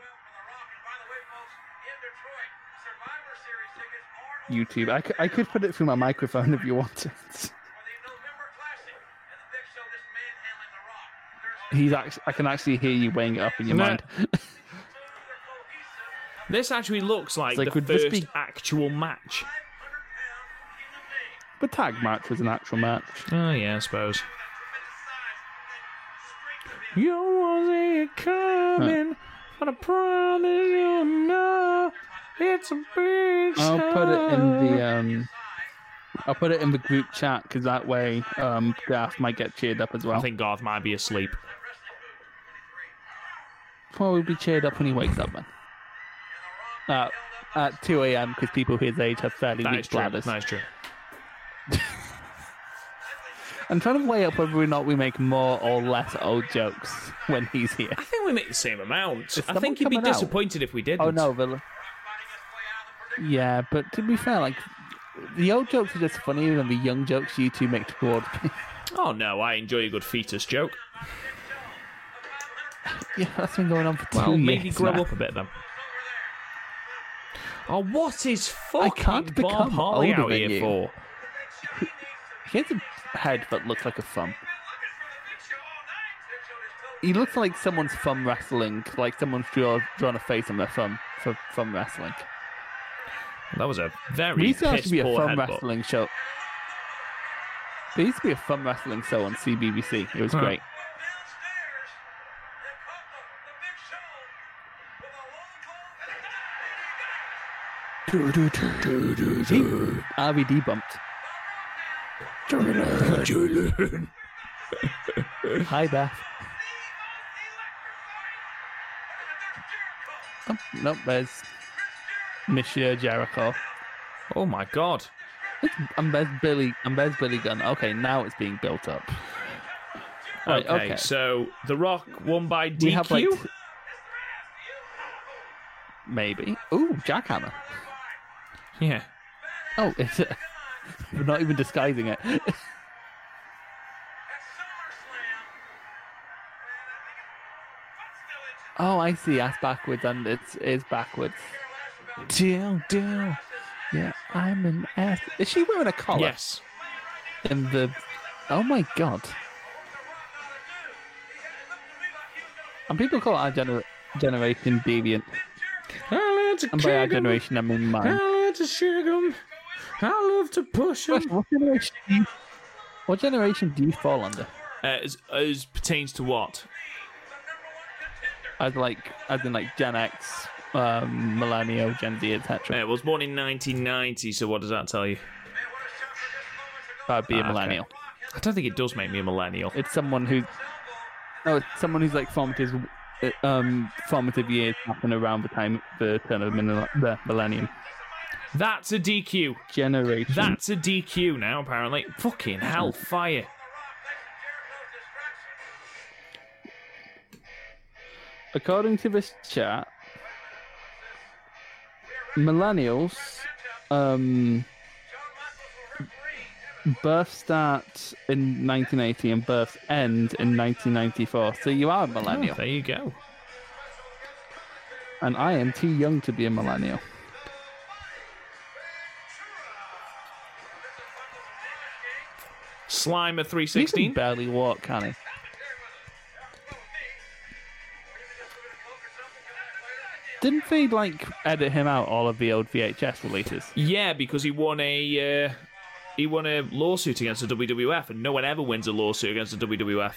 YouTube. I could, I could put it through my microphone if you want it. He's actually, I can actually hear you weighing it up in your No. mind. This actually looks like, like, the first be- actual match. the tag match was an actual match. Oh yeah, I suppose. You wasn't coming, but I promise you know it's a big I'll put it in the um, I'll put it in the group chat because that way um, Garth might get cheered up as well. I think Garth might be asleep. Probably be cheered up when he wakes up then. Uh, at 2 a.m. because people his age have fairly That weak is true. bladders. That is true. I'm trying to weigh up whether or not we make more or less old jokes when he's here. I think we make the same amount. I think you'd be coming out? disappointed if we didn't. Oh no, the... yeah, but to be fair, like the old jokes are just funnier than the young jokes you two make towards me. Oh no, I enjoy a good fetus joke. yeah, that's been going on for two Well, years. maybe grow now. up a bit then. Oh, what is fucking I can't Bob become older out than here you. for? He has a head that looks like a thumb. He looks like someone's thumb wrestling, like someone's draw, drawn a face on their thumb for thumb wrestling. That was a very There used to be a fun headbutt. wrestling show. There used to be a fun wrestling show on CBBC. It was Huh. great. RVD bumped. Hi, Beth. Oh, nope, there's Monsieur Jericho. Oh my god. And there's Billy. And there's Billy Gunn. Okay, now it's being built up. Right, Okay, okay. so The Rock won by DQ. We have like t- maybe. Ooh, jackhammer. Yeah. Oh, it's we're not even disguising it. oh, I see. Ass backwards, and it's is backwards. Deal, deal. Yeah, I'm an ass. Is she wearing a collar? Yes. In the. Oh my god. And people call our gener- generation deviant. I love to And by our generation, I mean mine. I love to shake 'em. I love to push 'em. What generation? Do you, what generation do you fall under? Uh, as, as pertains to what? As like, as in like Gen X, um, Millennial, Gen Z, etc. Uh, I was born in 1990, so what does that tell you? That'd be a Ah, okay. millennial. I don't think it does make me a millennial. It's someone who, no, it's someone who's like his uh, um, formative years happen around the time the turn of the the millennium. That's a DQ. Generation. That's a DQ now, apparently. Fucking hellfire. According to this chat, millennials, um, birth start in 1980 and birth end in 1994. So you are a Oh, millennial, there you go. and I am too young to be a millennial. Slimer He can 316. barely walk, can he? Didn't they like edit him out all of the old VHS releases? Yeah, because he won a uh, he won a lawsuit against the WWF, and no one ever wins a lawsuit against the WWF,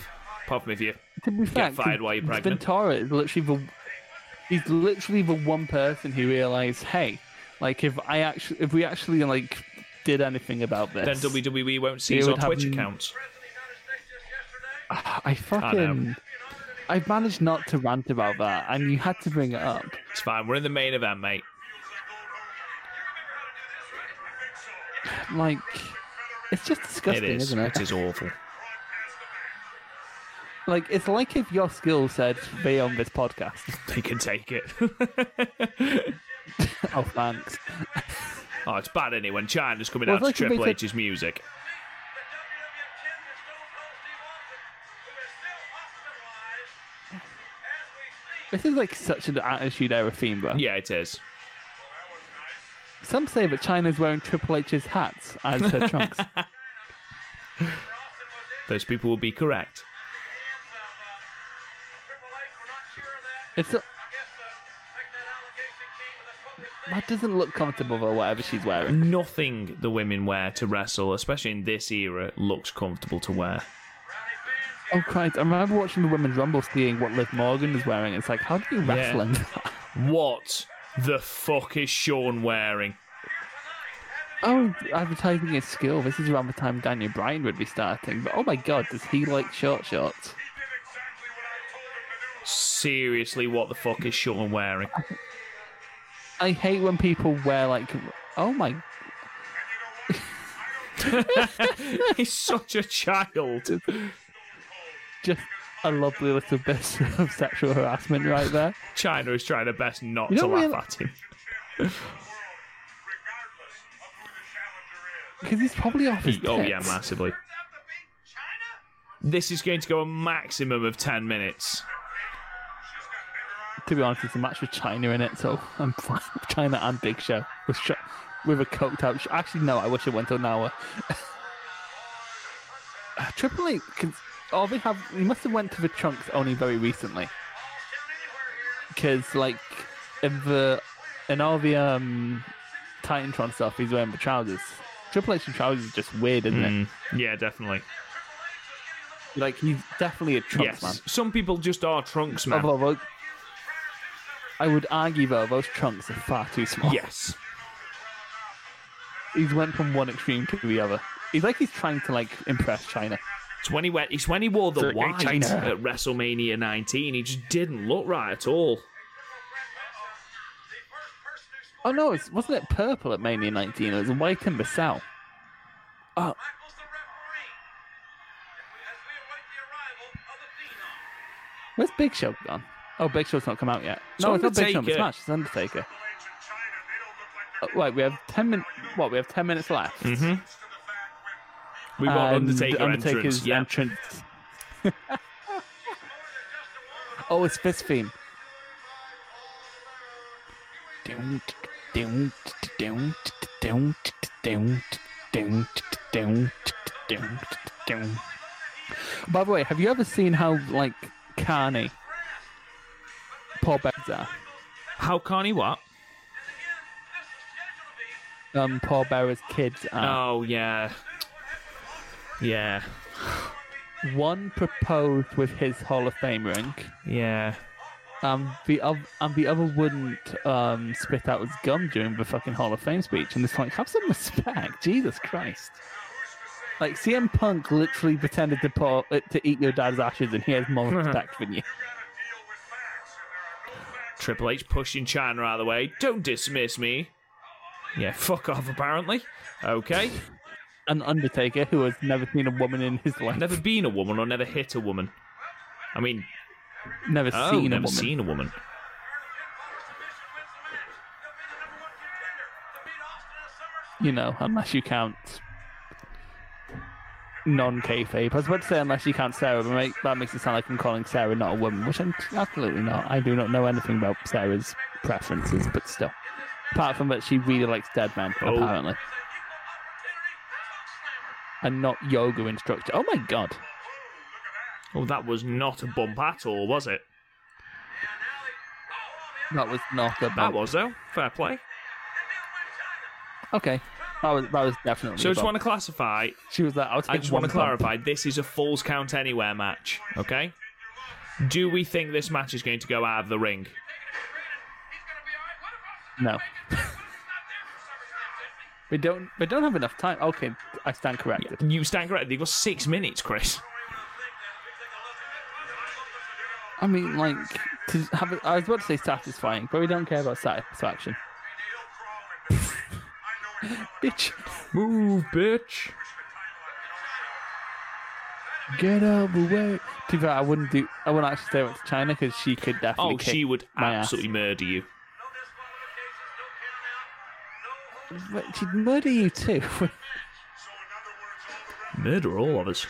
apart from if you. To be fair, fired while you're pregnant. Ventura is literally the he's literally the one person who realized, hey, like if I actually if we actually like did anything about this, Then WWE won't seize our Twitch n- accounts. I fucking I managed not to rant about that, and you had to bring it up. It's fine. We're in the main event, mate. Like, it's just disgusting, it is. isn't it? It is awful. Like, it's like if your skill said be on this podcast. They can take it. oh, thanks. oh, it's bad anyway. When Chyna's coming Well, out to like Triple they said- H's music. This is like such an attitude era theme, bro. Yeah, it is. Some say that Chyna's wearing Triple H's hats as her trunks. Those people will be correct. It's a, that doesn't look comfortable or whatever she's wearing. Nothing the women wear to wrestle, especially in this era, looks comfortable to wear. Oh Christ! I remember watching the women's rumble, seeing what Liv Morgan is wearing. It's like, how do you wrestle in that? What the fuck is Shawn wearing? Oh, advertising his skill. This is around the time Daniel Bryan would be starting. But oh my God, does he like short shorts? Seriously, what the fuck is Shawn wearing? I hate when people wear like, oh my, He's such a child. Just a lovely little bit of sexual harassment right there. Chyna is trying her best not You to laugh at him. Because he's probably off his Oh yeah, massively. This is going to go a maximum of ten minutes. To be honest, it's a match with Chyna in it, so I'm fine. Chyna and Big Show with sh- with a coked out. Sh- Actually, no, I wish it went to an hour. Triple H, can, oh, they have. He must have went to the trunks only very recently, because like in the in all the um Titantron stuff, he's wearing the trousers. Triple H in trousers is just weird, isn't it? Mm, yeah, definitely. Like he's definitely a trunks Yes, man. some people just are trunks, man. Although, tho- I would argue though those trunks are far too small. Yes. he's went from one extreme to the other. He's like he's trying to like impress Chyna. It's when he went. It's when he wore the white at WrestleMania 19. He just didn't look right at all. Oh no, it's, wasn't it purple at Mania 19? It was white and cell. Oh, Michael's the referee. As we await the arrival of the Phenom. where's Big Show gone? Oh, Big Show's not come out yet. It's no, it's not Big Show. It's Undertaker. Smash. It's Undertaker. Oh, wait, we have ten minutes. What? We have ten minutes left. Mm-hmm. Got And Undertaker Undertaker's entrance. Yeah. entrance. oh, it's this theme. By the way, have you ever seen how like carny Paul Bear's are? How he what? Um, Paul Bearer's kids are. Oh yeah, yeah, One proposed with his Hall of Fame ring. yeah. Um, the other, and the other wouldn't um spit out his gum during the fucking Hall of Fame speech, and it's like, have some respect, Jesus Christ! Like CM Punk literally pretended to pour, uh, to eat your dad's ashes, and he has more respect than you. Triple H pushing Chyna out of the way. Don't dismiss me. Yeah, fuck off, apparently. Okay. An Undertaker who has never seen a woman in his life. Never been a woman or never hit a woman. I mean, never oh, seen a never woman. seen a woman. You know, unless you count non kayfabe. I was about to say unless you count Sarah, but make, that makes it sound like I'm calling Sarah not a woman, which I'm absolutely not. I do not know anything about Sarah's preferences, but still. Apart from that, she really likes dead men, Oh. apparently, and not yoga instructor. Oh my god! Oh, that was not a bump at all, was it? That was not a bump. That was, though. Fair play. okay. That was that was definitely. So I just want to classify. She was like, I'll take I just want to clarify. This is a Falls Count Anywhere match, okay? Do we think this match is going to go out of the ring? No. we don't. We don't have enough time. Okay, I stand corrected. You stand corrected. You've got six minutes, Chris. I mean, like to have. It, I was about to say satisfying, but we don't care about satisfaction. Bitch, Move, bitch. get out of the way. To be fair, I wouldn't do. I wouldn't actually say it to Chyna because she could definitely. Oh, she would my ass. absolutely murder you. She'd murder you too. Murder all of us.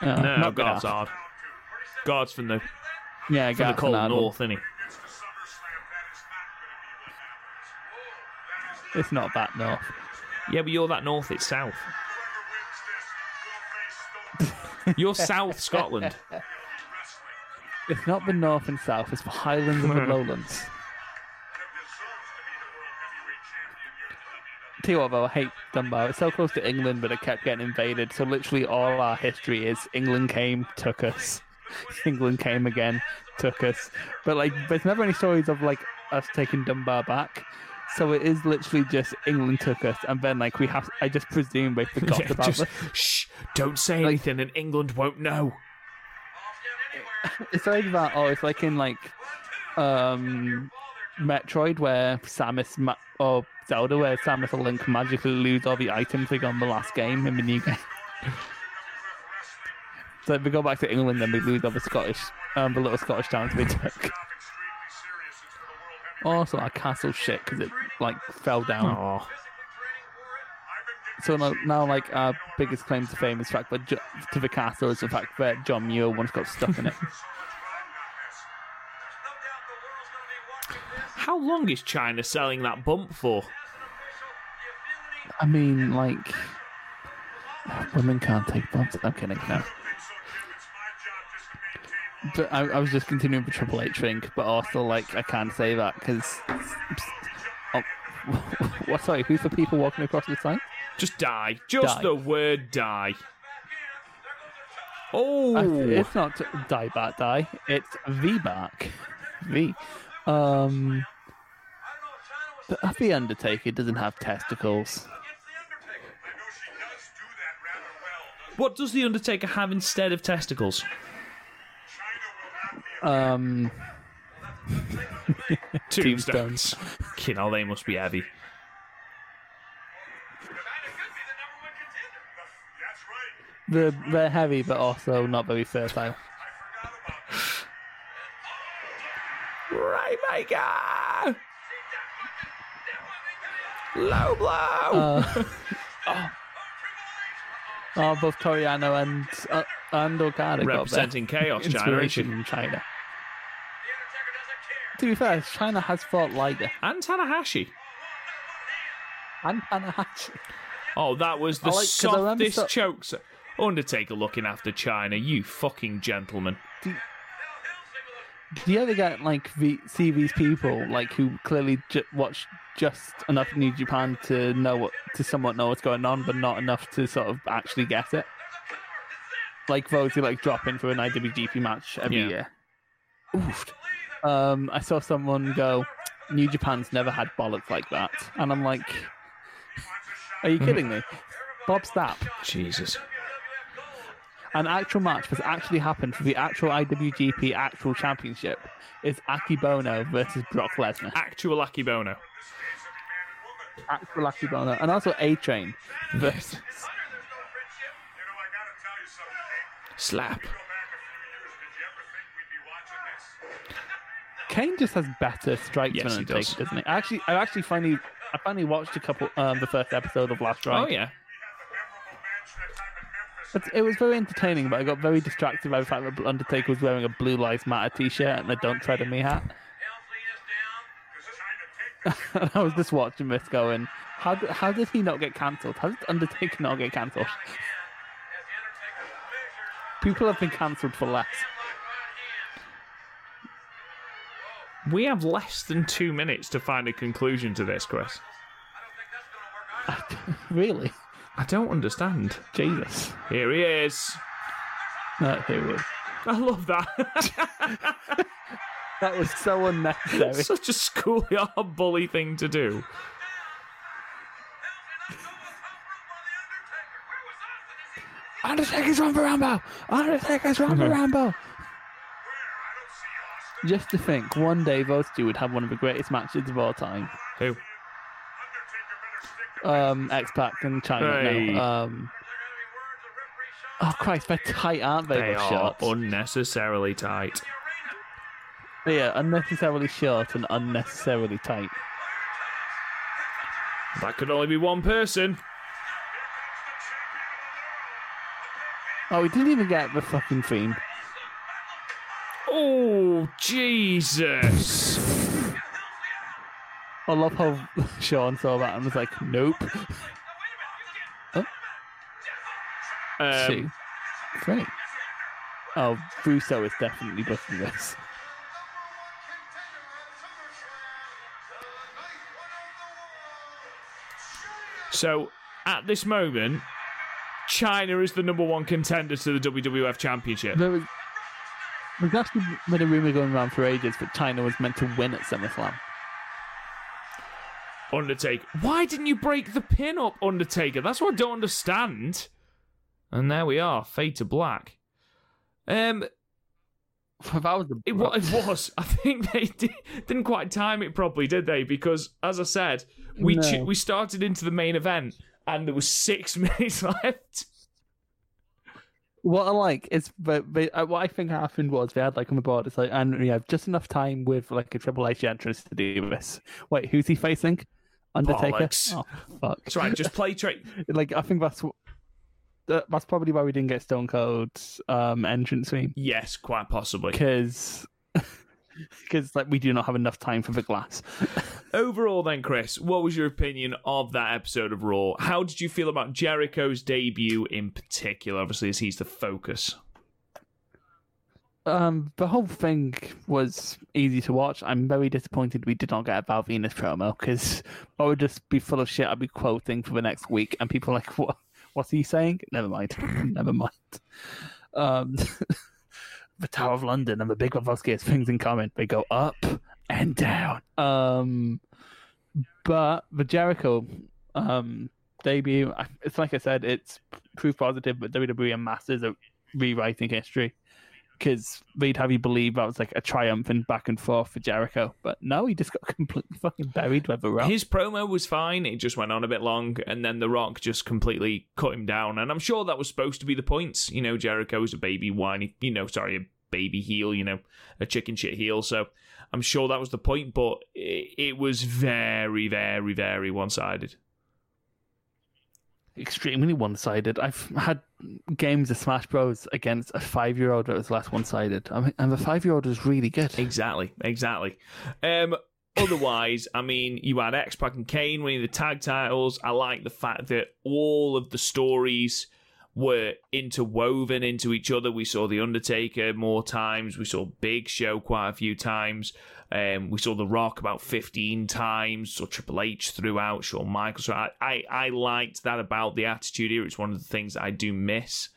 Oh, No, God's hard. God's from the Yeah, from the cold north, isn't he? It's not that north. Yeah, but you're that north. It's south. You're South Scotland. It's not the north and south. It's the highlands and the lowlands. Tell you what, though, I hate Dunbar. It's so close to England, but it kept getting invaded. So literally, all our history is England came, took us. England came again, took us. But like, there's never any stories of like us taking Dunbar back. So it is literally just England took us, and then like we have. I just presume they forgot Yeah, about just, this. shh! Don't say anything, and England won't know. It's like that, or it's like in like um Metroid where Samus ma- or Zelda where Samus or Link magically lose all the items they got in the last game in the new game. so if we go back to England, then we lose all the Scottish, um, the little Scottish towns we took. Also, our castle shit because it like fell down. Oh, So now, now, like our biggest claim to fame is the fact that to the castle is the fact that John Muir once got stuck in it. how long is Chyna selling that bump for? I mean, like, women can't take bumps. I'm kidding. No. But I, I was just continuing the Triple H thing, but also, like, I can't say that because. Oh, what? Sorry, who's the people walking across the sign? Just die. Just Die. the word die. Oh, It's not die back die. It's V back. V. Um. But the Undertaker doesn't have testicles. what does the Undertaker have instead of testicles? Um. Tombstones. you know, they must be heavy. They're, they're heavy, but also not very fertile. Rainmaker! Low blow! Uh, oh. oh, both Toriano and uh, and Okada Representing got their chaos, China, inspiration isn't from China. To be fair, Chyna has fought Liger and Tanahashi. and Tanahashi. Oh, that was the I like- 'cause I remember softest so- chokes. Undertaker looking after Chyna, you fucking gentleman. Do you ever get like the, see these people like who clearly ju- watch just enough New Japan to know what to somewhat know what's going on, but not enough to sort of actually get it? Like those who like drop in for an IWGP match every Yeah. year. Oof. Um, I saw someone go, "New Japan's never had bollocks like that," and I'm like, "Are you kidding me?" Bob Stapp. Jesus. An actual match that's actually happened for the actual IWGP actual championship is Akebono versus Brock Lesnar. Actual Akebono. Actual Akebono. And also A Train versus. You know, I gotta tell you something, Kane. Slap. Go back a few years, did you ever think we'd be watching this? Kane just has better strikes Yes, than he Undertaker, does. does. not he? I actually, I actually finally, I finally watched a couple, um, the first episode of Last Ride. Oh yeah. But it was very entertaining, but I got very distracted by the fact that Undertaker was wearing a Blue Lives Matter t-shirt and a Don't Tread on Me hat. Helmsley is down. This is trying to take and I was just watching this going, how, d- how did he not get cancelled? How did Undertaker not get cancelled? as the Undertaker measures People have been cancelled for less. We have less than two minutes to find a conclusion to this, Chris. really? I don't understand. Jesus. Here he is. No, here we I love that. That was so unnecessary. Such a schoolyard bully thing to do. Undertaker's for Rambo! Undertaker's run for Rambo! Just to think, one day those two would have one of the greatest matches of all time. Who? Um, X Pac and Chyna. Hey. Um, oh Christ, they're tight, aren't they? They are shorts? unnecessarily tight. Yeah, unnecessarily short and unnecessarily tight. That could only be one person. Oh, we didn't even get the fucking theme. Oh, Jesus. I love how Shawn saw that and was like, nope. Oh. Um, Two. Three. Oh, Russo is definitely booking this. so, at this moment, Chyna is the number one contender to the WWF Championship. There was, there's actually been a rumor going around for ages that Chyna was meant to win at SummerSlam. Undertaker. Why didn't you break the pin up, Undertaker? That's what I don't understand. And there we are, fade to black. Um, That was the it, wa- it was. I think they did, didn't quite time it properly, did they? Because as I said, we No. ch- we started into the main event and there was six minutes left. What I like is, but, but uh, what I think happened was they had like on the board. It's like, and we have just enough time with like a Triple H entrance to do this. Wait, who's he facing? Undertaker. Oh fuck! That's right. Just play tra- like I think that's. That's probably why we didn't get Stone Cold's um, entrance theme Yes, quite possibly. because because like we do not have enough time for the glass. Overall, then, Chris, what was your opinion of that episode of Raw? How did you feel about Jericho's debut in particular? Obviously, as he's the focus. Um, the whole thing was easy to watch. I'm very disappointed we did not get a Val Venis promo because I would just be full of shit. I'd be quoting for the next week, and people are like, "What? What's he saying?" Never mind. Never mind. Um, the Tower of London and the Big Lebowski has things in common. They go up and down. Um, but the Jericho um debut, it's like I said, it's proof positive. But WWE are masters at rewriting history because they'd have you believe that was like a triumphant back and forth for Jericho. But no, he just got completely fucking buried with the rock. His promo was fine. It just went on a bit long, and then The Rock just completely cut him down. And I'm sure that was supposed to be the point. You know, Jericho Jericho's a baby whiny, you know, sorry, a baby heel, you know, a chicken shit heel. So I'm sure that was the point, but it, it was very, very, very one sided. Extremely one sided. I've had games of Smash Bros against a five year old that was less one sided. I mean, and the five year old was really good. Exactly, exactly. Um, otherwise, I mean, you had X Pac and Kane winning the tag titles. I like the fact that all of the stories were interwoven into each other. We saw The Undertaker more times. We saw Big Show quite a few times. Um, we saw The Rock about 15 times. Saw Triple H throughout. Shawn Michaels. So I, I, I liked that about the Attitude Era. It's one of the things I do miss.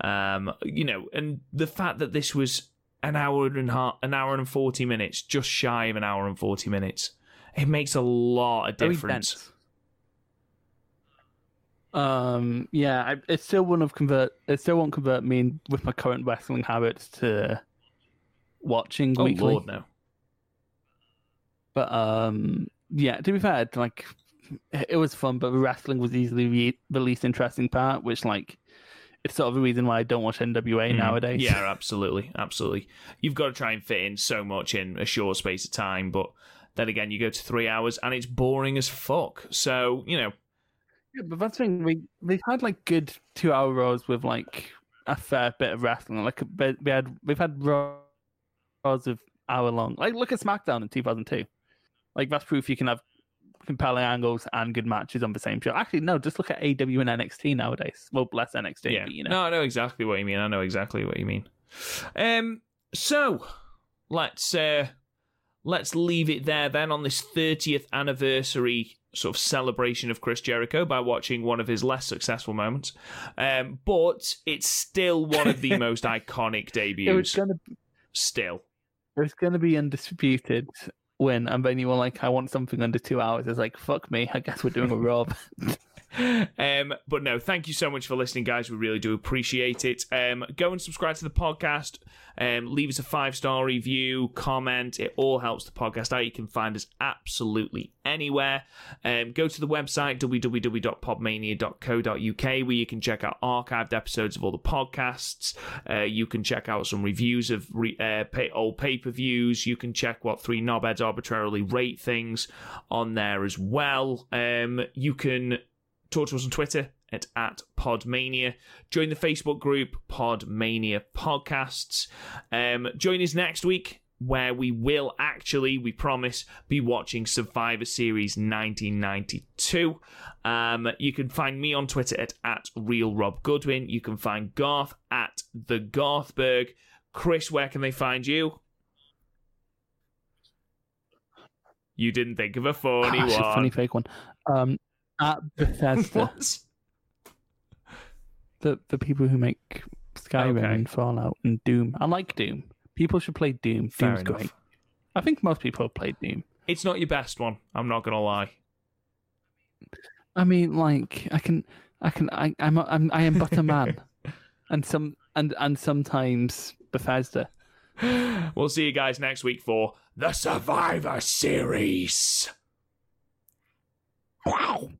Um, you know, and the fact that this was an hour and half, an hour and 40 minutes, just shy of an hour and 40 minutes, it makes a lot of difference. Um, yeah, I, it still wouldn't have convert. It still won't convert me in, with my current wrestling habits to watching Oh weekly. lord, no. But um, yeah, to be fair, like it was fun, but the wrestling was easily re- the least interesting part, which like it's sort of the reason why I don't watch NWA Mm. nowadays. Yeah, absolutely, absolutely. You've got to try and fit in so much in a short space of time, but then again, you go to three hours and it's boring as fuck. So you know, Yeah, but that's the thing. We we've had like good two hour rows with like a fair bit of wrestling. Like we had we've had rows of hour long. Like look at SmackDown in two thousand two. Like that's proof you can have compelling angles and good matches on the same show. Actually, no, just look at AEW and NXT nowadays. Well, less NXT, yeah. but you know. No, I know exactly what you mean. I know exactly what you mean. Um, so let's uh, let's leave it there then on this 30th anniversary sort of celebration of Chris Jericho by watching one of his less successful moments. Um, but it's still one of the most iconic debuts. It was gonna Still. it was gonna be undisputed win, and then you were like, I want something under two hours. It's like, fuck me, I guess we're doing a Rob. um, but no, thank you so much for listening, guys. We really do appreciate it. Um, go and subscribe to the podcast. Um, leave us a five star review, comment. It all helps the podcast out. You can find us absolutely anywhere. Um, go to the website www.podmania.co.uk where you can check out archived episodes of all the podcasts. Uh, you can check out some reviews of re- uh, pay- old pay per views. You can check what three knobheads arbitrarily rate things on there as well. Um, you can talk to us on Twitter at, at Podmania. Join the Facebook group Podmania Podcasts. Um, join us next week where we will actually, we promise, be watching Survivor Series 1992. Um, you can find me on Twitter at, at Real Rob Goodwin. You can find Garth at the Garthberg. Chris, where can they find you? You didn't think of a funny one. A funny fake one. Um, at Bethesda, the the people who make Skyrim Okay. and Fallout and Doom. I like Doom. People should play Doom. Fair Doom's enough. great. I think most people have played Doom. It's not your best one. I'm not gonna lie. I mean, like I can, I can, I, I'm, I'm, I am but a man, and some, and and sometimes Bethesda. We'll see you guys next week for the Survivor Series. Wow.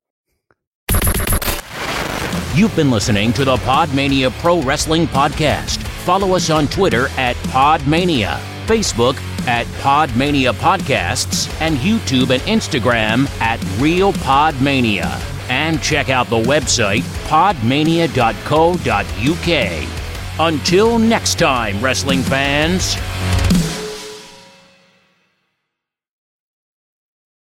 You've been listening to the Podmania Pro Wrestling Podcast. Follow us on Twitter at Podmania, Facebook at Podmania Podcasts, and YouTube and Instagram at Real Podmania. And check out the website podmania.co.uk. Until next time, wrestling fans.